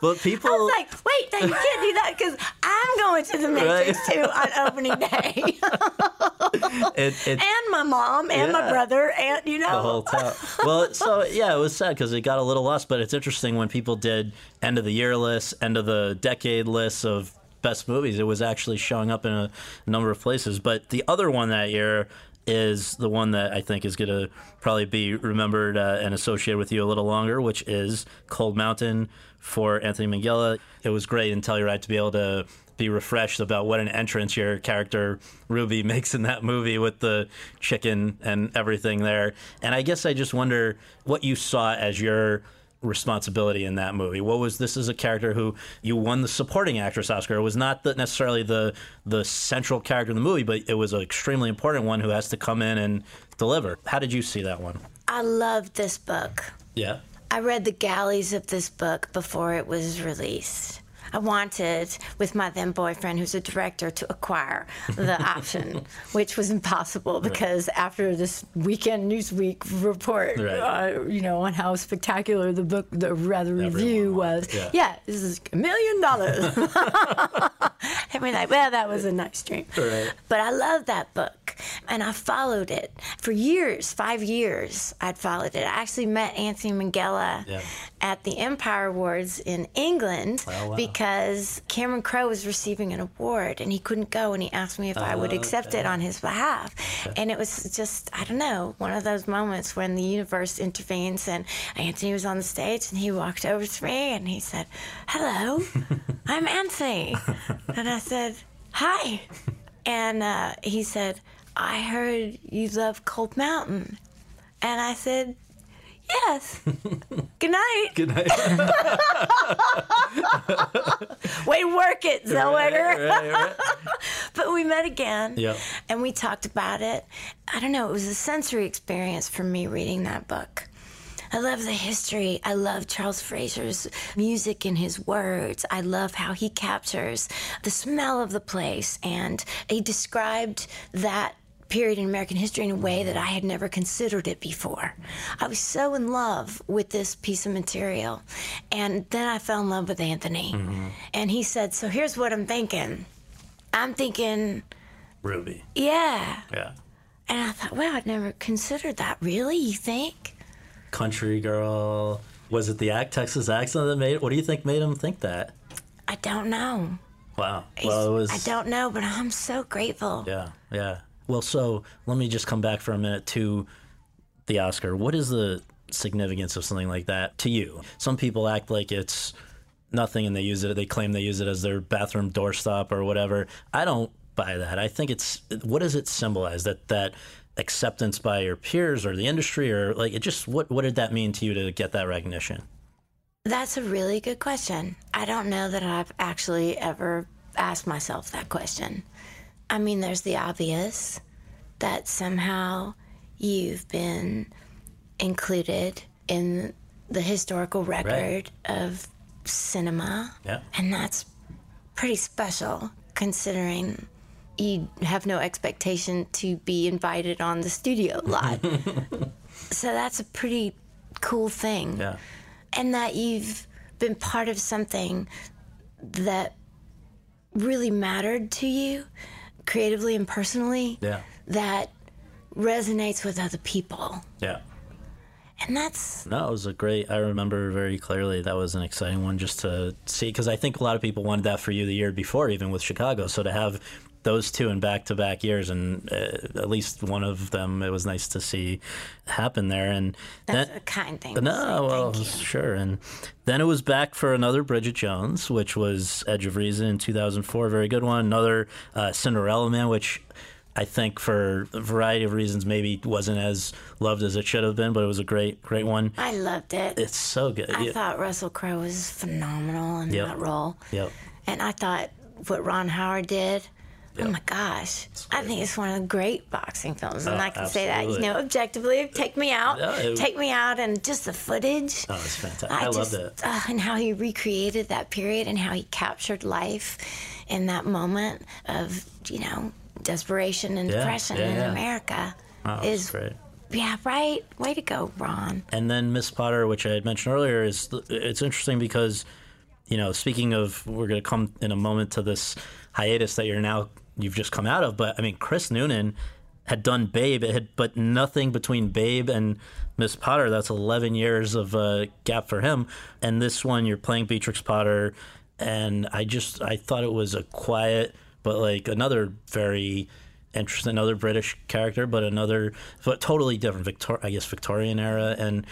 But people I was like, wait, no, you can't do that because I'm going to the Matrix Right. 2 on opening day. it, it and my mom and my brother and you know the whole town. Well, so yeah, it was sad because it got a little lost. But it's interesting when people did end of the year lists, end of the decade lists of best movies. It was actually showing up in a number of places. But the other one that year is the one that I think is going to probably be remembered uh, and associated with you a little longer, which is Cold Mountain for Anthony Minghella. It was great in Telluride to be able to be refreshed about what an entrance your character Ruby makes in that movie with the chicken and everything there. And I guess I just wonder what you saw as your responsibility in that movie. What was this is a character who you won the supporting actress Oscar. It was not the, necessarily the the central character in the movie, but it was an extremely important one who has to come in and deliver. How did you see that one? I loved this book. Yeah. I read the galleys of this book before it was released. I wanted, with my then boyfriend, who's a director, to acquire the option, which was impossible because after this weekend Newsweek report, Right. uh, you know, on how spectacular the book, the rather review was, Yeah. yeah. this is a million dollars. I mean, like, well, that was a nice dream. Right. But I love that book. And I followed it for years, five years. I'd followed it. I actually met Anthony Minghella Yeah. at the Empire Awards in England Oh, wow. because Cameron Crowe was receiving an award and he couldn't go. And he asked me if I would accept it on his behalf. And it was just, I don't know, one of those moments when the universe intervenes. And Anthony was on the stage and he walked over to me and he said, Hello, I'm Anthony. And I said, Hi. And uh, he said, I heard you love Cold Mountain. And I said, Yes. Good night. Good night. Way work it, Zellweger. right, right. But we met again. Yep. And we talked about it. I don't know, it was a sensory experience for me reading that book. I love the history. I love Charles Frazier's music and his words. I love how he captures the smell of the place. And he described that period in American history in a way that I had never considered it before. I was so in love with this piece of material. And then I fell in love with Anthony. Mm-hmm. And he said, So here's what I'm thinking. I'm thinking, Ruby. yeah. Yeah. And I thought, wow, I'd never considered that. Really? You think? Country girl. Was it the act Texas accent that made? What do you think made him think that? I don't know. Wow. Well, it was. I don't know, but I'm so grateful. Yeah, yeah. Well, so let me just come back for a minute to the Oscar. What is the significance of something like that to you? Some people act like it's nothing and they use it, they claim they use it as their bathroom doorstop or whatever. I don't buy that. I think it's what does it symbolize? That that acceptance by your peers or the industry or like it just what what did that mean to you to get that recognition? That's a really good question. I don't know that I've actually ever asked myself that question. I mean, there's the obvious that somehow you've been included in the historical record of cinema. Yeah. And that's pretty special considering you have no expectation to be invited on the studio lot. so that's a pretty cool thing. Yeah. And that you've been part of something that really mattered to you creatively and personally Yeah. that resonates with other people. Yeah. And that's No, it was a great. I remember very clearly. That was an exciting one just to see because I think a lot of people wanted that for you the year before, even with Chicago. So to have those two in back to back years, and uh, at least one of them it was nice to see happen there. And That's a kind thing. no, well, sure. And then it was back for another Bridget Jones, which was Edge of Reason in 2004, very good one. Another uh, Cinderella Man, which I think for a variety of reasons maybe wasn't as loved as it should have been, but it was a great, great one. I loved it. It's so good. I Yeah. thought Russell Crowe was phenomenal in Yep. that role. Yep. And I thought what Ron Howard did, oh my gosh, I think it's one of the great boxing films. And Oh, I can say that, you know, objectively. Take me out. It- take me out. And just the footage. Oh, it's fantastic. I, I, just, loved it. Uh, and how he recreated that period and how he captured life in that moment of, you know, desperation and Yeah, depression yeah, in yeah. America. Oh, is great. Yeah, right. Way to go, Ron. And then Miss Potter, which I had mentioned earlier, is it's interesting because, you know, speaking of, we're going to come in a moment to this hiatus that you're now you've just come out of. But I mean, Chris Noonan had done Babe, it had, but nothing between Babe and Miss Potter. That's 11 years of uh, gap for him. And this one, you're playing Beatrix Potter, and I just I thought it was a quiet, but like another very interesting, another British character, but another, but totally different, Victor, I guess Victorian era. And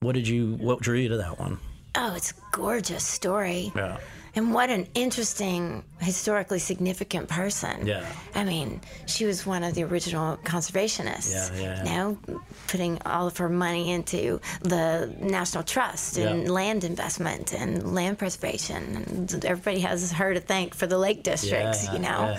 what did you, what drew you to that one? Oh, it's a gorgeous story. Yeah. And what an interesting, historically significant person. Yeah. I mean, she was one of the original conservationists. Yeah, yeah, yeah. You know, putting all of her money into the National Trust and Yeah. land investment and land preservation. And everybody has her to thank for the lake districts, Yeah, you know.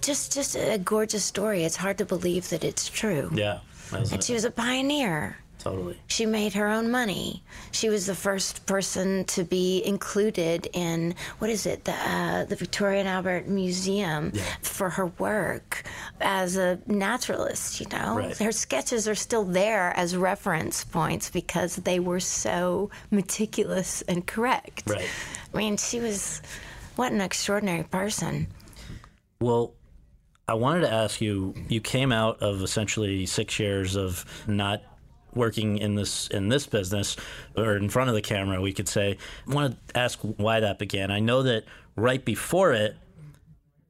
Just just a gorgeous story. It's hard to believe that it's true. Yeah. And it. she was a pioneer. Totally. She made her own money. She was the first person to be included in what is it, the uh, the Victoria and Albert Museum for her work as a naturalist. You know, Right. her sketches are still there as reference points because they were so meticulous and correct. Right. I mean, she was what an extraordinary person. Well, I wanted to ask you. You came out of essentially six years of not working in this in this business or in front of the camera. We could say. I want to ask why that began. I know that right before it,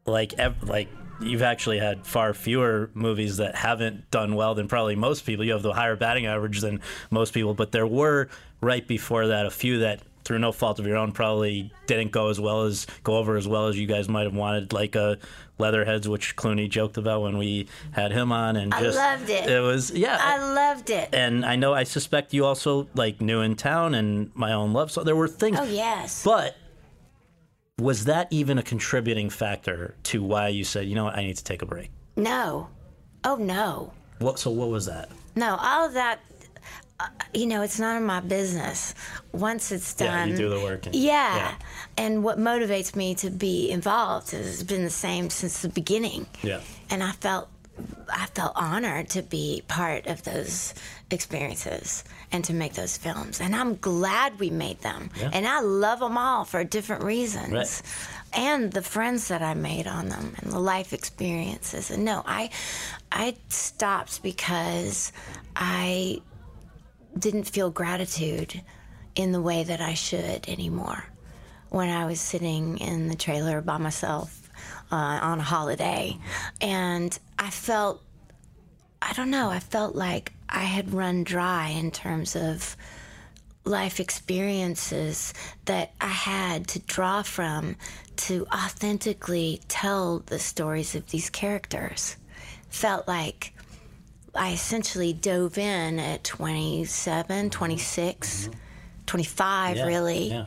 like ev- like you've actually had far fewer movies that haven't done well than probably most people. You have the higher batting average than most people, but there were right before that a few that through no fault of your own probably didn't go as well as go over as well as you guys might have wanted like a Leatherheads which Clooney joked about when we had him on and just I loved it. It was yeah. I loved it. and I know I suspect you also like New in Town and My Own Love. So there were things Oh yes. but was that even a contributing factor to why you said, you know what, I need to take a break? no. Oh no. What? So what was that? No, all of that, uh, you know, it's none of my business. Once it's done, Yeah, you do the work. And, Yeah. And what motivates me to be involved has been the same since the beginning. Yeah. And I felt I felt honored to be part of those experiences and to make those films. And I'm glad we made them. Yeah. And I love them all for different reasons. Right. And the friends that I made on them and the life experiences. And no, I I stopped because I didn't feel gratitude in the way that I should anymore. When I was sitting in the trailer by myself uh, on a holiday, and I felt, I don't know, I felt like I had run dry in terms of life experiences that I had to draw from to authentically tell the stories of these characters. Felt like I essentially dove in at 27, mm-hmm. 26, mm-hmm. 25, Yeah, really. yeah.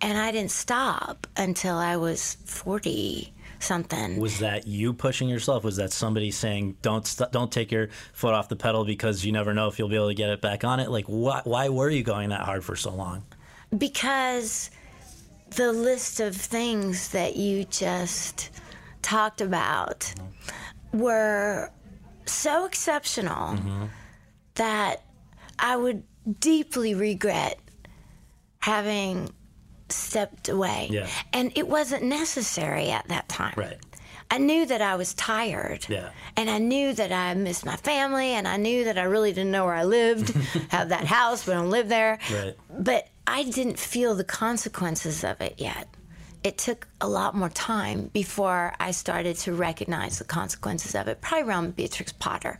And I didn't stop until I was 40 something. Was that you pushing yourself? Was that somebody saying, "Don't st- don't take your foot off the pedal because you never know if you'll be able to get it back on it"? Like, why why were you going that hard for so long? Because the list of things that you just talked about mm-hmm. were so exceptional mm-hmm. that I would deeply regret having stepped away. Yeah. And it wasn't necessary at that time. Right. I knew that I was tired. Yeah. And I knew that I missed my family and I knew that I really didn't know where I lived. have that house, but I don't live there. Right. But I didn't feel the consequences of it yet. It took a lot more time before I started to recognize the consequences of it. Probably around Beatrix Potter.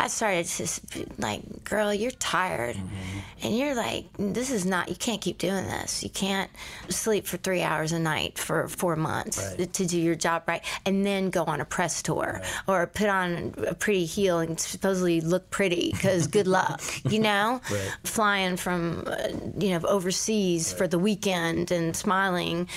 I started to like, girl, you're tired. And you're like, this is not, you can't keep doing this. You can't sleep for three hours a night for four months Right. to do your job right and then go on a press tour or put on a pretty heel and supposedly look pretty because good luck, you know? Right. Flying from, uh, you know, overseas for the weekend and smiling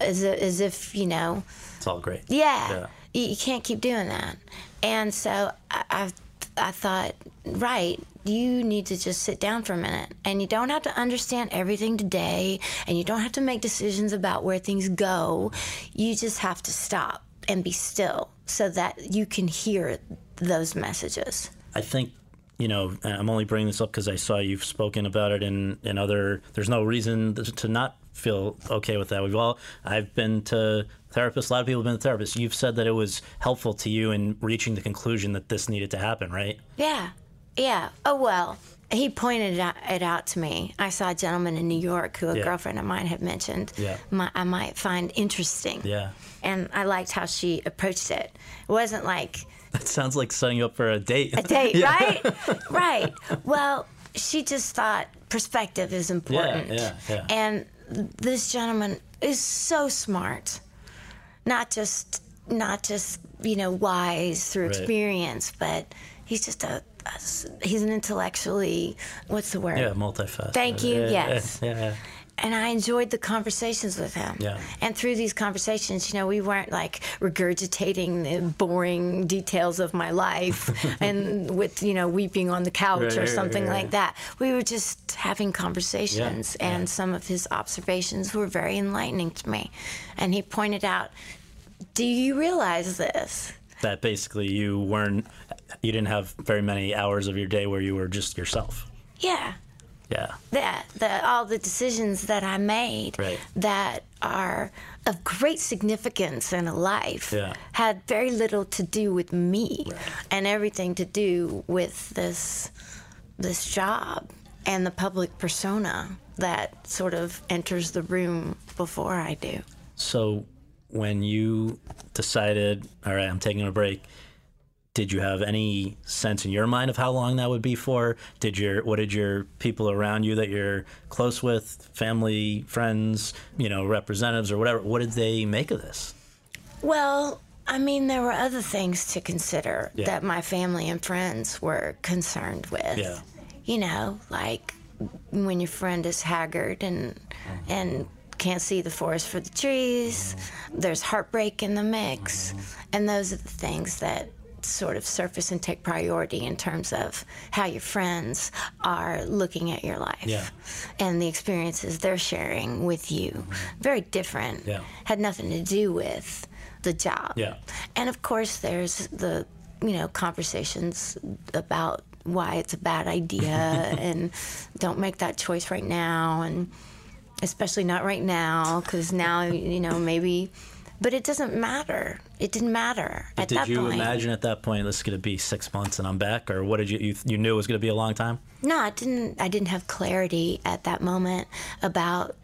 as, as if, you know, It's all great. yeah, Yeah. You, you can't keep doing that. And so I, I, I thought, right, you need to just sit down for a minute. And you don't have to understand everything today, and you don't have to make decisions about where things go. You just have to stop and be still so that you can hear those messages. I think you know I'm only bringing this up because I saw you've spoken about it in in other. There's no reason to not feel okay with that. We've all I've been to therapists. A lot of people have been to therapists. You've said that it was helpful to you in reaching the conclusion that this needed to happen, right? Yeah, yeah. Oh well, he pointed it out, it out to me. I saw a gentleman in New York who a Yeah. girlfriend of mine had mentioned. Yeah. My, I might find interesting. Yeah. And I liked how she approached it. It wasn't like That sounds like setting you up for a date. a date, Yeah. right? right. Well, she just thought perspective is important. yeah, yeah. And this gentleman is so smart. Not just not just, you know, wise through Right. experience, but he's just a he's an intellectually what's the word? Yeah, multifaceted. Thank you, Yeah, yes. Yeah, yeah. And I enjoyed the conversations with him. Yeah. And through these conversations, you know, we weren't like regurgitating the boring details of my life and with, you know, weeping on the couch Right, or right, something right, like that. We were just having conversations, Yeah, and yeah. some of his observations were very enlightening to me. And he pointed out, Do you realize this? That basically you weren't, you didn't have very many hours of your day where you were just yourself. Yeah. Yeah. that that all the decisions that I made Right. that are of great significance in a life Yeah. had very little to do with me Right. and everything to do with this this job and the public persona that sort of enters the room before I do. So when you decided, all right, I'm taking a break, did you have any sense in your mind of how long that would be for? Did your what did your people around you that you're close with, family, friends, you know, representatives or whatever, what did they make of this? Well, I mean, there were other things to consider Yeah. that my family and friends were concerned with. Yeah. You know, like when your friend is haggard and uh-huh. and can't see the forest for the trees. Uh-huh. There's heartbreak in the mix, uh-huh. and those are the things that sort of surface and take priority in terms of how your friends are looking at your life Yeah. and the experiences they're sharing with you. Mm-hmm. Very different. Yeah. Had nothing to do with the job. Yeah. And of course, there's the you know conversations about why it's a bad idea and don't make that choice right now and especially not right now because now you know maybe but it doesn't matter. It didn't matter at Did you point. imagine at that point this is going to be six months and I'm back, or what did you you, you knew it was going to be a long time? no i didn't i didn't have clarity at that moment about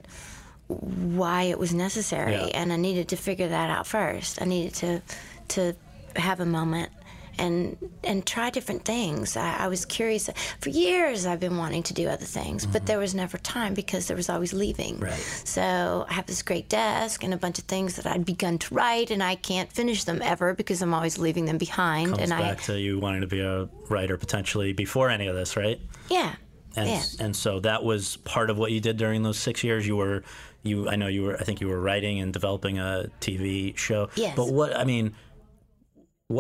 why it was necessary. Yeah. and i needed to figure that out first. I needed to to have a moment and and try different things I, I was curious for years i've been wanting to do other things but there was never time because there was always leaving Mm-hmm. Right. so i have this great desk and a bunch of things that i'd begun to write and i can't finish them ever because i'm always leaving them behind Comes and back i to you wanting to be a writer potentially before any of this, right? yeah And yeah and so that was part of what you did during those six years. You were you I know you were I think you were writing and developing a TV show. Yes. But what I mean,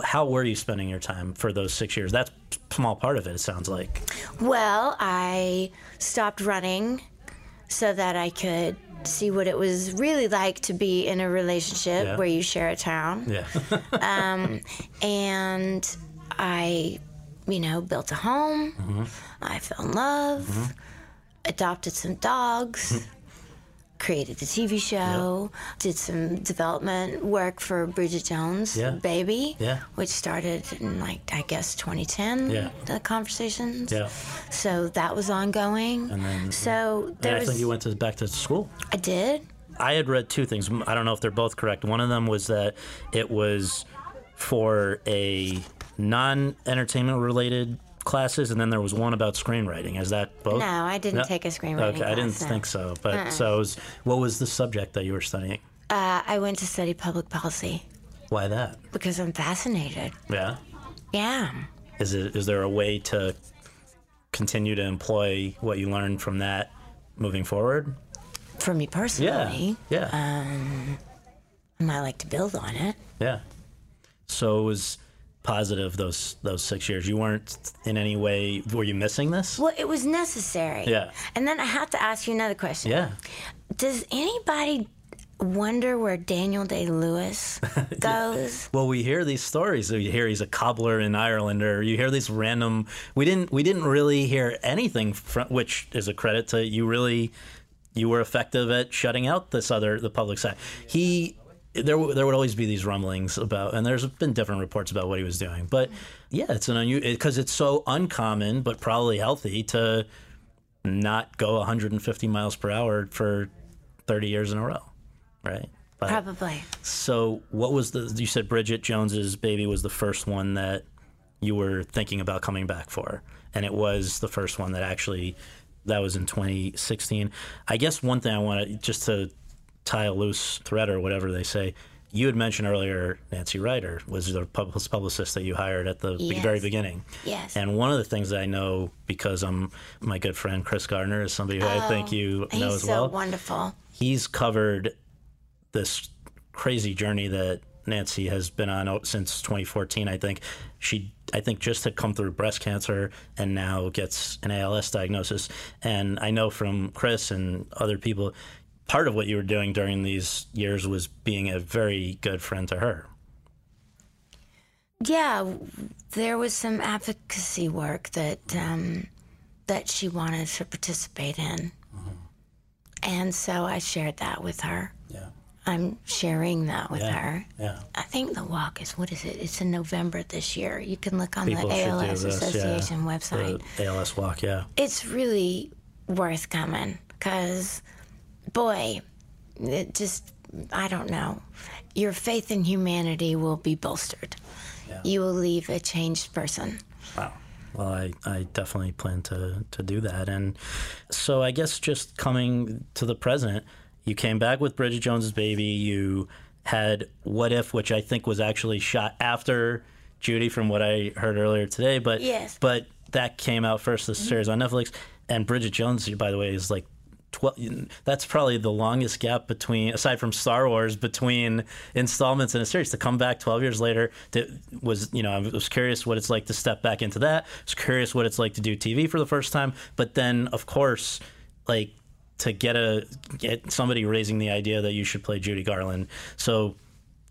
how were you spending your time for those six years? That's a small part of it. It sounds like. Well, I stopped running so that I could see what it was really like to be in a relationship Yeah. where you share a town. Yeah. Um, and I, you know, built a home. Mm-hmm. I fell in love, mm-hmm. adopted some dogs. Mm-hmm. Created the TV show, did some development work for Bridget Jones' Yeah. Baby, Yeah. which started in like I guess 2010. Yeah. The conversations. yeah. So that was ongoing. And then- so And there I was. think you went to back to school. I did. I had read two things. I don't know if they're both correct. One of them was that it was for a non-entertainment related classes, and then there was one about screenwriting. Is that both? No, I didn't take a screenwriting Okay, I didn't no. think so. But so, was, what was the subject that you were studying? Uh, I went to study public policy Why that? because I'm fascinated. Yeah. Yeah. Is it is there a way to continue to employ what you learned from that moving forward? For me personally, Yeah. Um I might like to build on it. Yeah. So it was positive those those six years. You weren't in any way were you missing this? Well, it was necessary. Yeah. And then I have to ask you another question. Yeah. Does anybody wonder where Daniel Day Lewis goes? Well, we hear these stories. You hear he's a cobbler in Ireland, or you hear these random. We didn't. We didn't really hear anything from, which is a credit to you. Really, you were effective at shutting out this other the public side. He. There, there would always be these rumblings about, and there's been different reports about what he was doing. But mm-hmm. yeah, it's an unusual because it's so uncommon, but probably healthy to not go 150 miles per hour for 30 years in a row, right? But- Probably. so, what was the? You said Bridget Jones's baby was the first one that you were thinking about coming back for, and it was the first one that actually that was in 2016. I guess one thing I want to just to tie a loose thread or whatever they say. You had mentioned earlier Nancy Ryder was the publicist that you hired at the Yes. very beginning. Yes. And one of the things that I know because I'm my good friend Chris Gardner is somebody who I oh, think you know Oh, He's as so well wonderful. he's covered this crazy journey that Nancy has been on since 2014. I think she, I think, just had come through breast cancer and now gets an ALS diagnosis. And I know from Chris and other people, part of what you were doing during these years was being a very good friend to her. Yeah, there was some advocacy work that um, that she wanted to participate in, and so I shared that with her. Yeah. I'm sharing that with Yeah. her. Yeah. I think the walk is what is it? It's in November this year. You can look on People the ALS this. Association yeah. website. The ALS walk. Yeah. It's really worth coming because, boy, it just I don't know. Your faith in humanity will be bolstered. You will leave a changed person. Wow. Well, I, I definitely plan to, to do that. And so I guess just coming to the present, you came back with Bridget Jones's Baby. You had What If, which I think was actually shot after Judy, from what I heard earlier today. But Yes. but that came out first, the mm-hmm. series on Netflix. And Bridget Jones, by the way, is like 12 that's probably the longest gap between aside from Star Wars between installments in a series. To come back 12 years later that was you know I was curious what it's like to step back into that. I was curious what it's like to do TV for the first time. But then of course like to get a get somebody raising the idea that you should play Judy Garland. So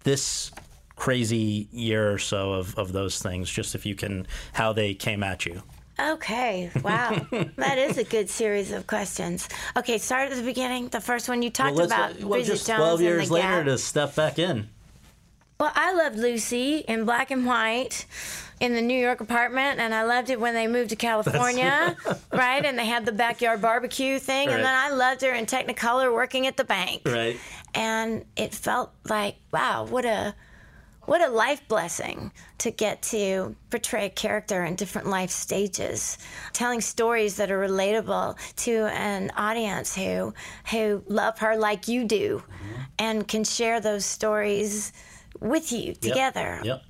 this crazy year or so of, of those things just if you can how they came at you Okay, wow. that is a good series of questions. Okay, start at the beginning. The first one you talked Well, let's- about uh, well, Bridget just Jones 12 and years later Gap. to step back in Well, I loved Lucy in black and white in the New York apartment, and I loved it when they moved to California, right? And they had the backyard barbecue thing, Right. and then I loved her in Technicolor working at the bank. right And it felt like, wow, what a what a life blessing to get to portray a character in different life stages, telling stories that are relatable to an audience who who love her like you do, mm-hmm. and can share those stories with you Yep. together. yep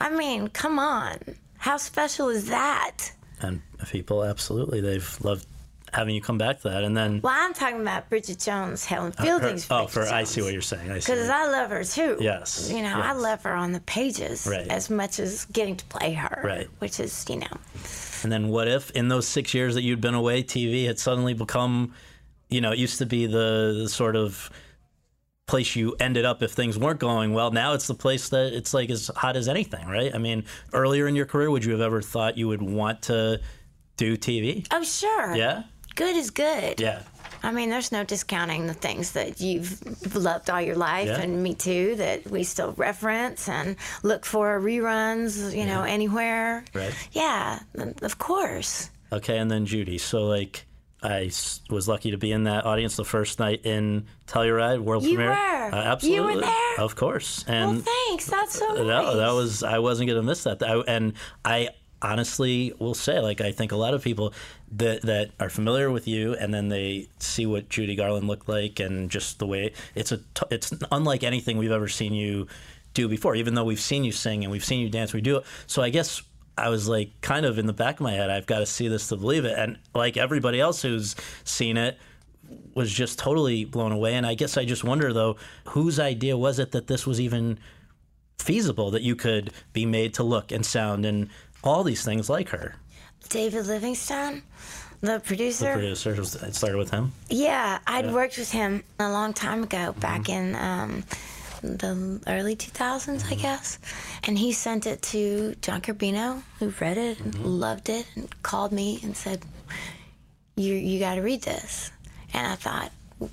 I mean, come on, how special is that? and people absolutely they've loved having you come back to that and then Well, I'm talking about Bridget Jones, Helen uh, her- Fielding's. oh Bridget for i see what you're saying i see Because I love her too. Yes, You know, I love her on the pages Right. as much as getting to play her. Right. Which is, you know, and then what if in those six years that you'd been away tv had suddenly become you know it used to be the, the sort of place you ended up if things weren't going well now it's the place that it's like as hot as anything right i mean earlier in your career would you have ever thought you would want to do tv oh, sure. yeah Good is good. yeah I mean, there's no discounting the things that you've loved all your life, Yeah. and me too, that we still reference and look for reruns, you know, anywhere. Right. Yeah, of course. Okay, and then Judy. So like I was lucky to be in that audience the first night in Telluride world You premiere. were? Uh, You absolutely, were there? of course. And Well, thanks. That's so nice. no, that was I wasn't gonna miss that. I, and I honestly will say, like, I think a lot of people that that are familiar with you, and then they see what Judy Garland looked like, and just the way it's a it's unlike anything we've ever seen you do before. Even though we've seen you sing and we've seen you dance, we do it. So I guess. I was like, kind of in the back of my head, I've got to see this to believe it. And like everybody else who's seen it, was just totally blown away. And I guess I just wonder though, whose idea was it that this was even feasible that you could be made to look and sound and all these things like her? David Livingstone, the producer. The producer, it started with him. Yeah, I'd worked with him a long time ago, Mm-hmm. back in um, the early 2000s, I guess. And he sent it to John Carrabino, who read it and Mm-hmm. loved it, and called me and said, "You you got to read this." And I thought,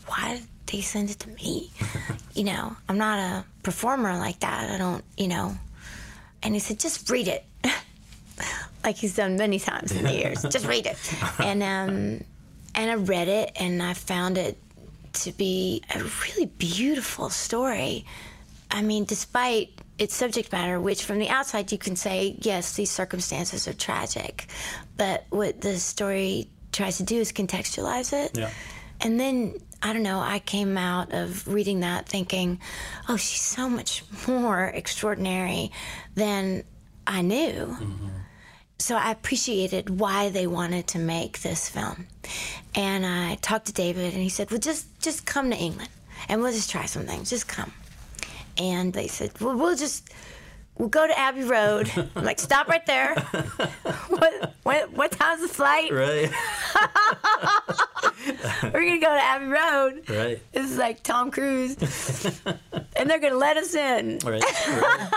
why did they send it to me? you know, I'm not a performer like that. I don't, you know. And he said, just read it. Like he's done many times in the years. Just read it. And um, and I read it, and I found it to be a really beautiful story. I mean, despite its subject matter, which from the outside you can say, yes, these circumstances are tragic, but what the story tries to do is contextualize it. Yeah. And then, I don't know, I came out of reading that thinking, oh, she's so much more extraordinary than I knew. So I appreciated why they wanted to make this film. And I talked to David, and he said, well, just, just come to England, and we'll just try some things. Just come. And they said, well, we'll just, we'll go to Abbey Road. I'm like, stop right there. what, what, what time's the flight? Right. We're going to go to Abbey Road. right. This is like Tom Cruise. and they're going to let us in. Right. right.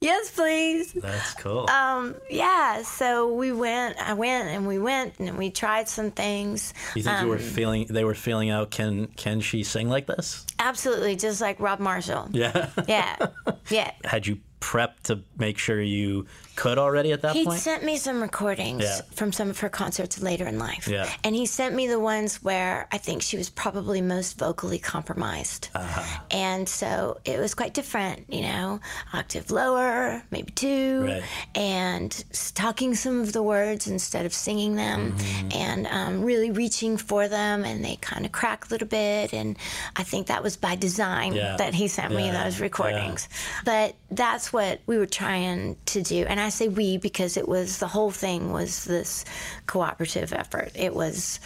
Yes, please. That's cool. Um, yeah, so we went, I went and we went and we tried some things. you think you were um, feeling they were feeling out can can she sing like this? Absolutely, just like Rob Marshall. Yeah. Yeah, yeah. Had you prepped to make sure you could already at that He point? He sent me some recordings Yeah. from some of her concerts later in life. Yeah. And he sent me the ones where I think she was probably most vocally compromised. Uh-huh. And so it was quite different, you know, octave lower, maybe two, Right. and talking some of the words instead of singing them, Mm-hmm. and um, really reaching for them. And they kind of crack a little bit. And I think that was by design Yeah. that he sent me those recordings. But that's what we were trying to do. And I say we because it was the whole thing was this cooperative effort. It was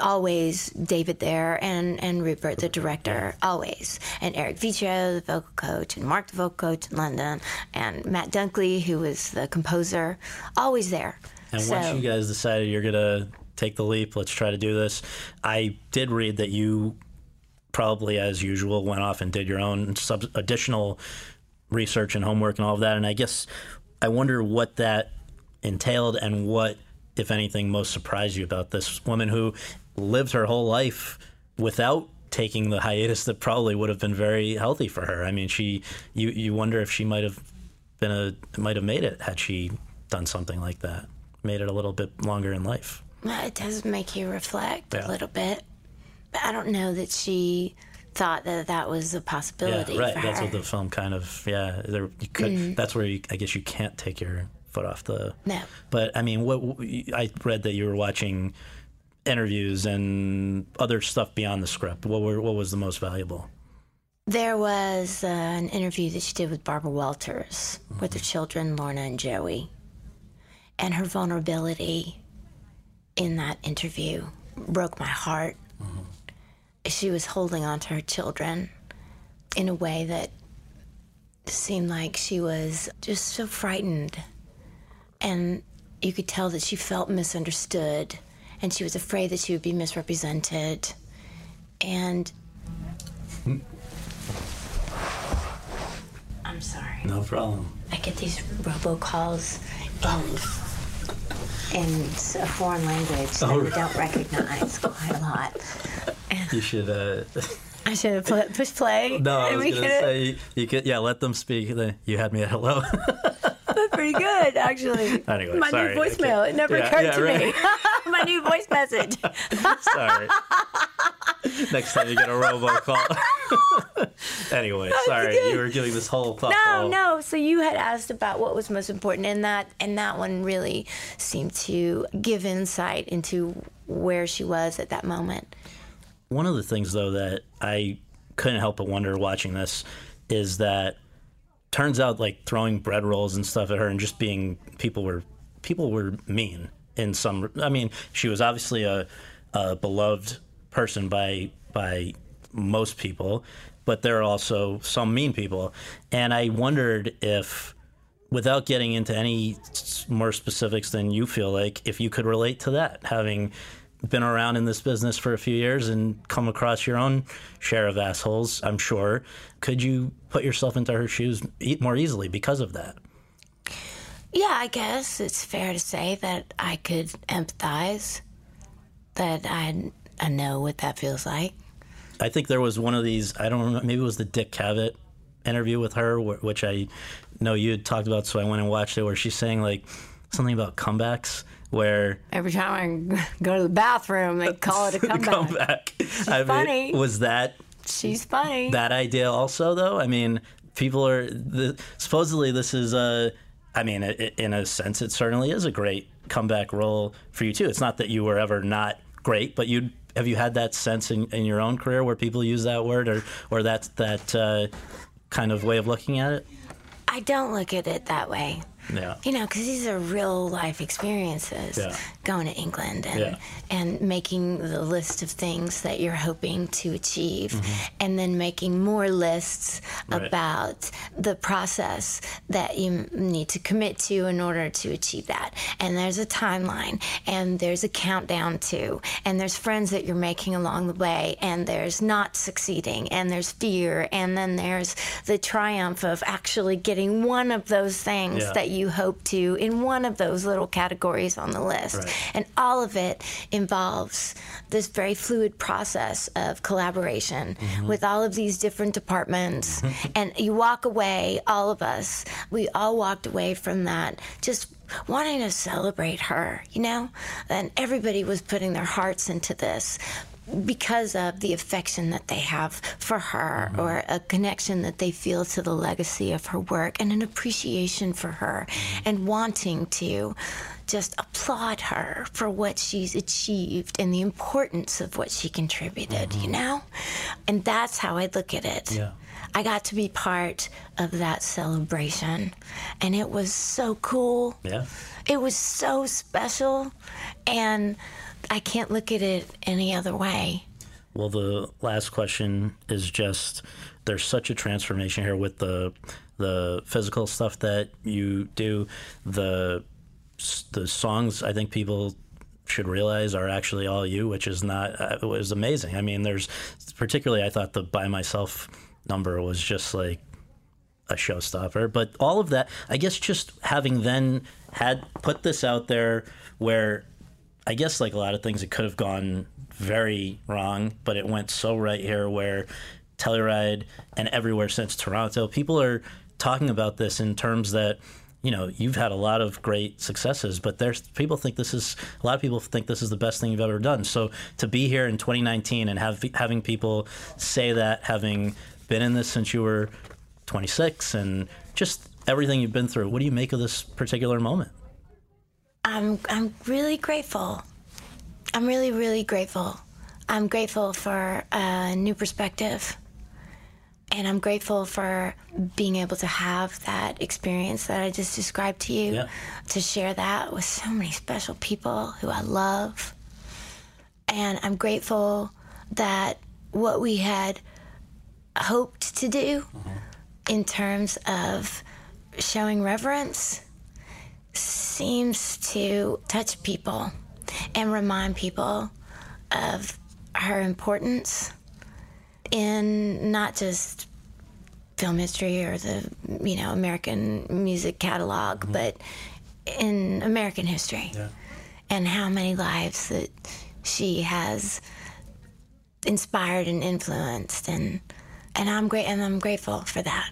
always David there and, and Rupert, the director, always. And Eric Vetro, the vocal coach, and Mark, the vocal coach in London, and Matt Dunkley, who was the composer, always there. And so, once you guys decided you're gonna take the leap, let's try to do this. I did read that you probably, as usual, went off and did your own sub- additional research and homework and all of that. And I guess I wonder what that entailed and what, if anything, most surprised you about this woman who lived her whole life without taking the hiatus that probably would have been very healthy for her. I mean, she you you wonder if she might have been a might have made it had she done something like that, made it a little bit longer in life. It does make you reflect Yeah. a little bit. But I don't know that she thought that that was a possibility Yeah, right. That's her. what the film kind of yeah. There, could. That's where you, I guess you can't take your foot off the. No. But I mean, what I read that you were watching interviews and other stuff beyond the script. What were what was the most valuable? There was uh, an interview that she did with Barbara Walters with her children, Lorna and Joey. And her vulnerability in that interview broke my heart. She was holding on to her children in a way that seemed like she was just so frightened. And you could tell that she felt misunderstood and she was afraid that she would be misrepresented. And I'm sorry. No problem. I get these robocalls in, in a foreign language that Oh, we don't recognize quite a lot. You should. Uh, I should have put, pushed play. no, I was gonna could've- say you could. Yeah, let them speak. They- You had me at hello. That's pretty good, actually. Anyway, My sorry, new voicemail. It never Yeah, occurred yeah, to right. me. my new voice message. Sorry. Next time you get a robocall. anyway, sorry, you were giving this whole thought. No, no. So you had asked about what was most important, and that and that one really seemed to give insight into where she was at that moment. One of the things, though, that I couldn't help but wonder watching this is that turns out like throwing bread rolls and stuff at her and just being people were people were mean in some. I mean, she was obviously a, a beloved person by by most people, but there are also some mean people, and I wondered if. Without getting into any more specifics than you feel like, if you could relate to that, having been around in this business for a few years and come across your own share of assholes, I'm sure. Could you put yourself into her shoes more easily because of that? Yeah, I guess it's fair to say that I could empathize, that I, I know what that feels like. I think there was one of these, I don't remember, maybe it was the Dick Cavett interview with her, which I know you had talked about, so I went and watched it, where she's saying like something about comebacks where every time I go to the bathroom, they call it a comeback. comeback. She's I funny. Mean, was that? She's funny. That idea also, though. I mean, people are the, supposedly this is a. I mean, it, in a sense, it certainly is a great comeback role for you too. It's not that you were ever not great, but you have you had that sense in, in your own career where people use that word or or that that uh, kind of way of looking at it? I don't look at it that way. Yeah. You know, because these are real life experiences. Yeah. Going to England and Yeah. and making the list of things that you're hoping to achieve, Mm-hmm. and then making more lists Right. about the process that you need to commit to in order to achieve that. And there's a timeline, and there's a countdown to, and there's friends that you're making along the way, and there's not succeeding, and there's fear, and then there's the triumph of actually getting one of those things Yeah. that you hope to in one of those little categories on the list. Right. And all of it involves this very fluid process of collaboration Mm-hmm. with all of these different departments. and you walk away, all of us, we all walked away from that just wanting to celebrate her, you know? And everybody was putting their hearts into this because of the affection that they have for her mm-hmm. or a connection that they feel to the legacy of her work and an appreciation for her mm-hmm. and wanting to just applaud her for what she's achieved and the importance of what she contributed, you mm-hmm. know? And that's how I look at it. Yeah. I got to be part of that celebration and it was so cool. Yeah. It was so special, and I can't look at it any other way. Well, the last question is just there's such a transformation here with the the physical stuff that you do, the the songs. I think people should realize are actually all you, which is not uh, it was amazing. I mean, there's particularly I thought the by myself number was just like a showstopper. But all of that, I guess, just having then had put this out there where I guess like a lot of things, it could have gone very wrong, but it went so right here where Telluride and everywhere since Toronto, people are talking about this in terms that you know you've had a lot of great successes, but there's people think this is a lot of people think this is the best thing you've ever done. So to be here in 2019 and have having people say that, having been in this since you were 26 and just everything you've been through, what do you make of this particular moment? I'm I'm really grateful. I'm really really grateful. I'm grateful for a new perspective. And I'm grateful for being able to have that experience that I just described to you, Yeah. to share that with so many special people who I love. And I'm grateful that what we had hoped to do mm-hmm. in terms of showing reverence seems to touch people and remind people of her importance in not just film history or the you know American music catalog, mm-hmm. but in American history and how many lives that she has inspired and influenced. And and I'm great and I'm grateful for that.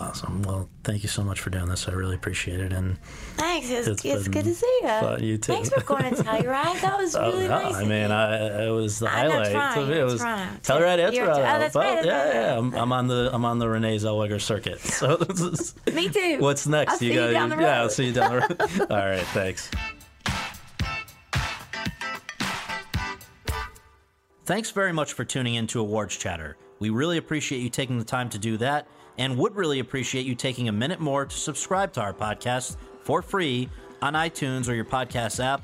Awesome. Well, thank you so much for doing this. I really appreciate it. And Thanks. It's, It's it's, good to see you. fun. You too. Thanks for going to Telluride. That was Oh, really no, nice. I mean. I, it was the I know highlight. Toronto, it you're was Toronto. Telluride You're- Toronto. oh, that's But, right, yeah, yeah. I'm, I'm on the I'm on the Renee Zellweger circuit. So this is Me too. what's next? I'll see you got down the yeah. I'll see you down the road. All right. Thanks. Thanks very much for tuning in to Awards Chatter. We really appreciate you taking the time to do that and would really appreciate you taking a minute more to subscribe to our podcast for free on iTunes or your podcast app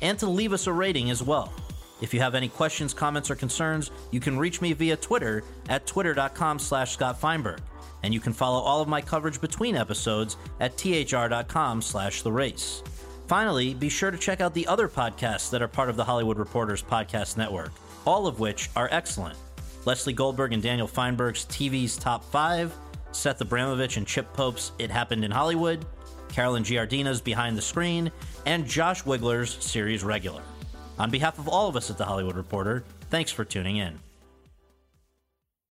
and to leave us a rating as well. If you have any questions, comments, or concerns, you can reach me via Twitter at twitter.com slash Scott Feinberg. And you can follow all of my coverage between episodes at thr.com slash the race. Finally, be sure to check out the other podcasts that are part of the Hollywood Reporters Podcast Network, all of which are excellent. Lesley Goldberg and Daniel Feinberg's TV's Top 5, Seth Abramovich and Chip Pope's It Happened in Hollywood, Carolyn Giardina's Behind the Screen, and Josh Wigler's Series Regular. On behalf of all of us at The Hollywood Reporter, thanks for tuning in.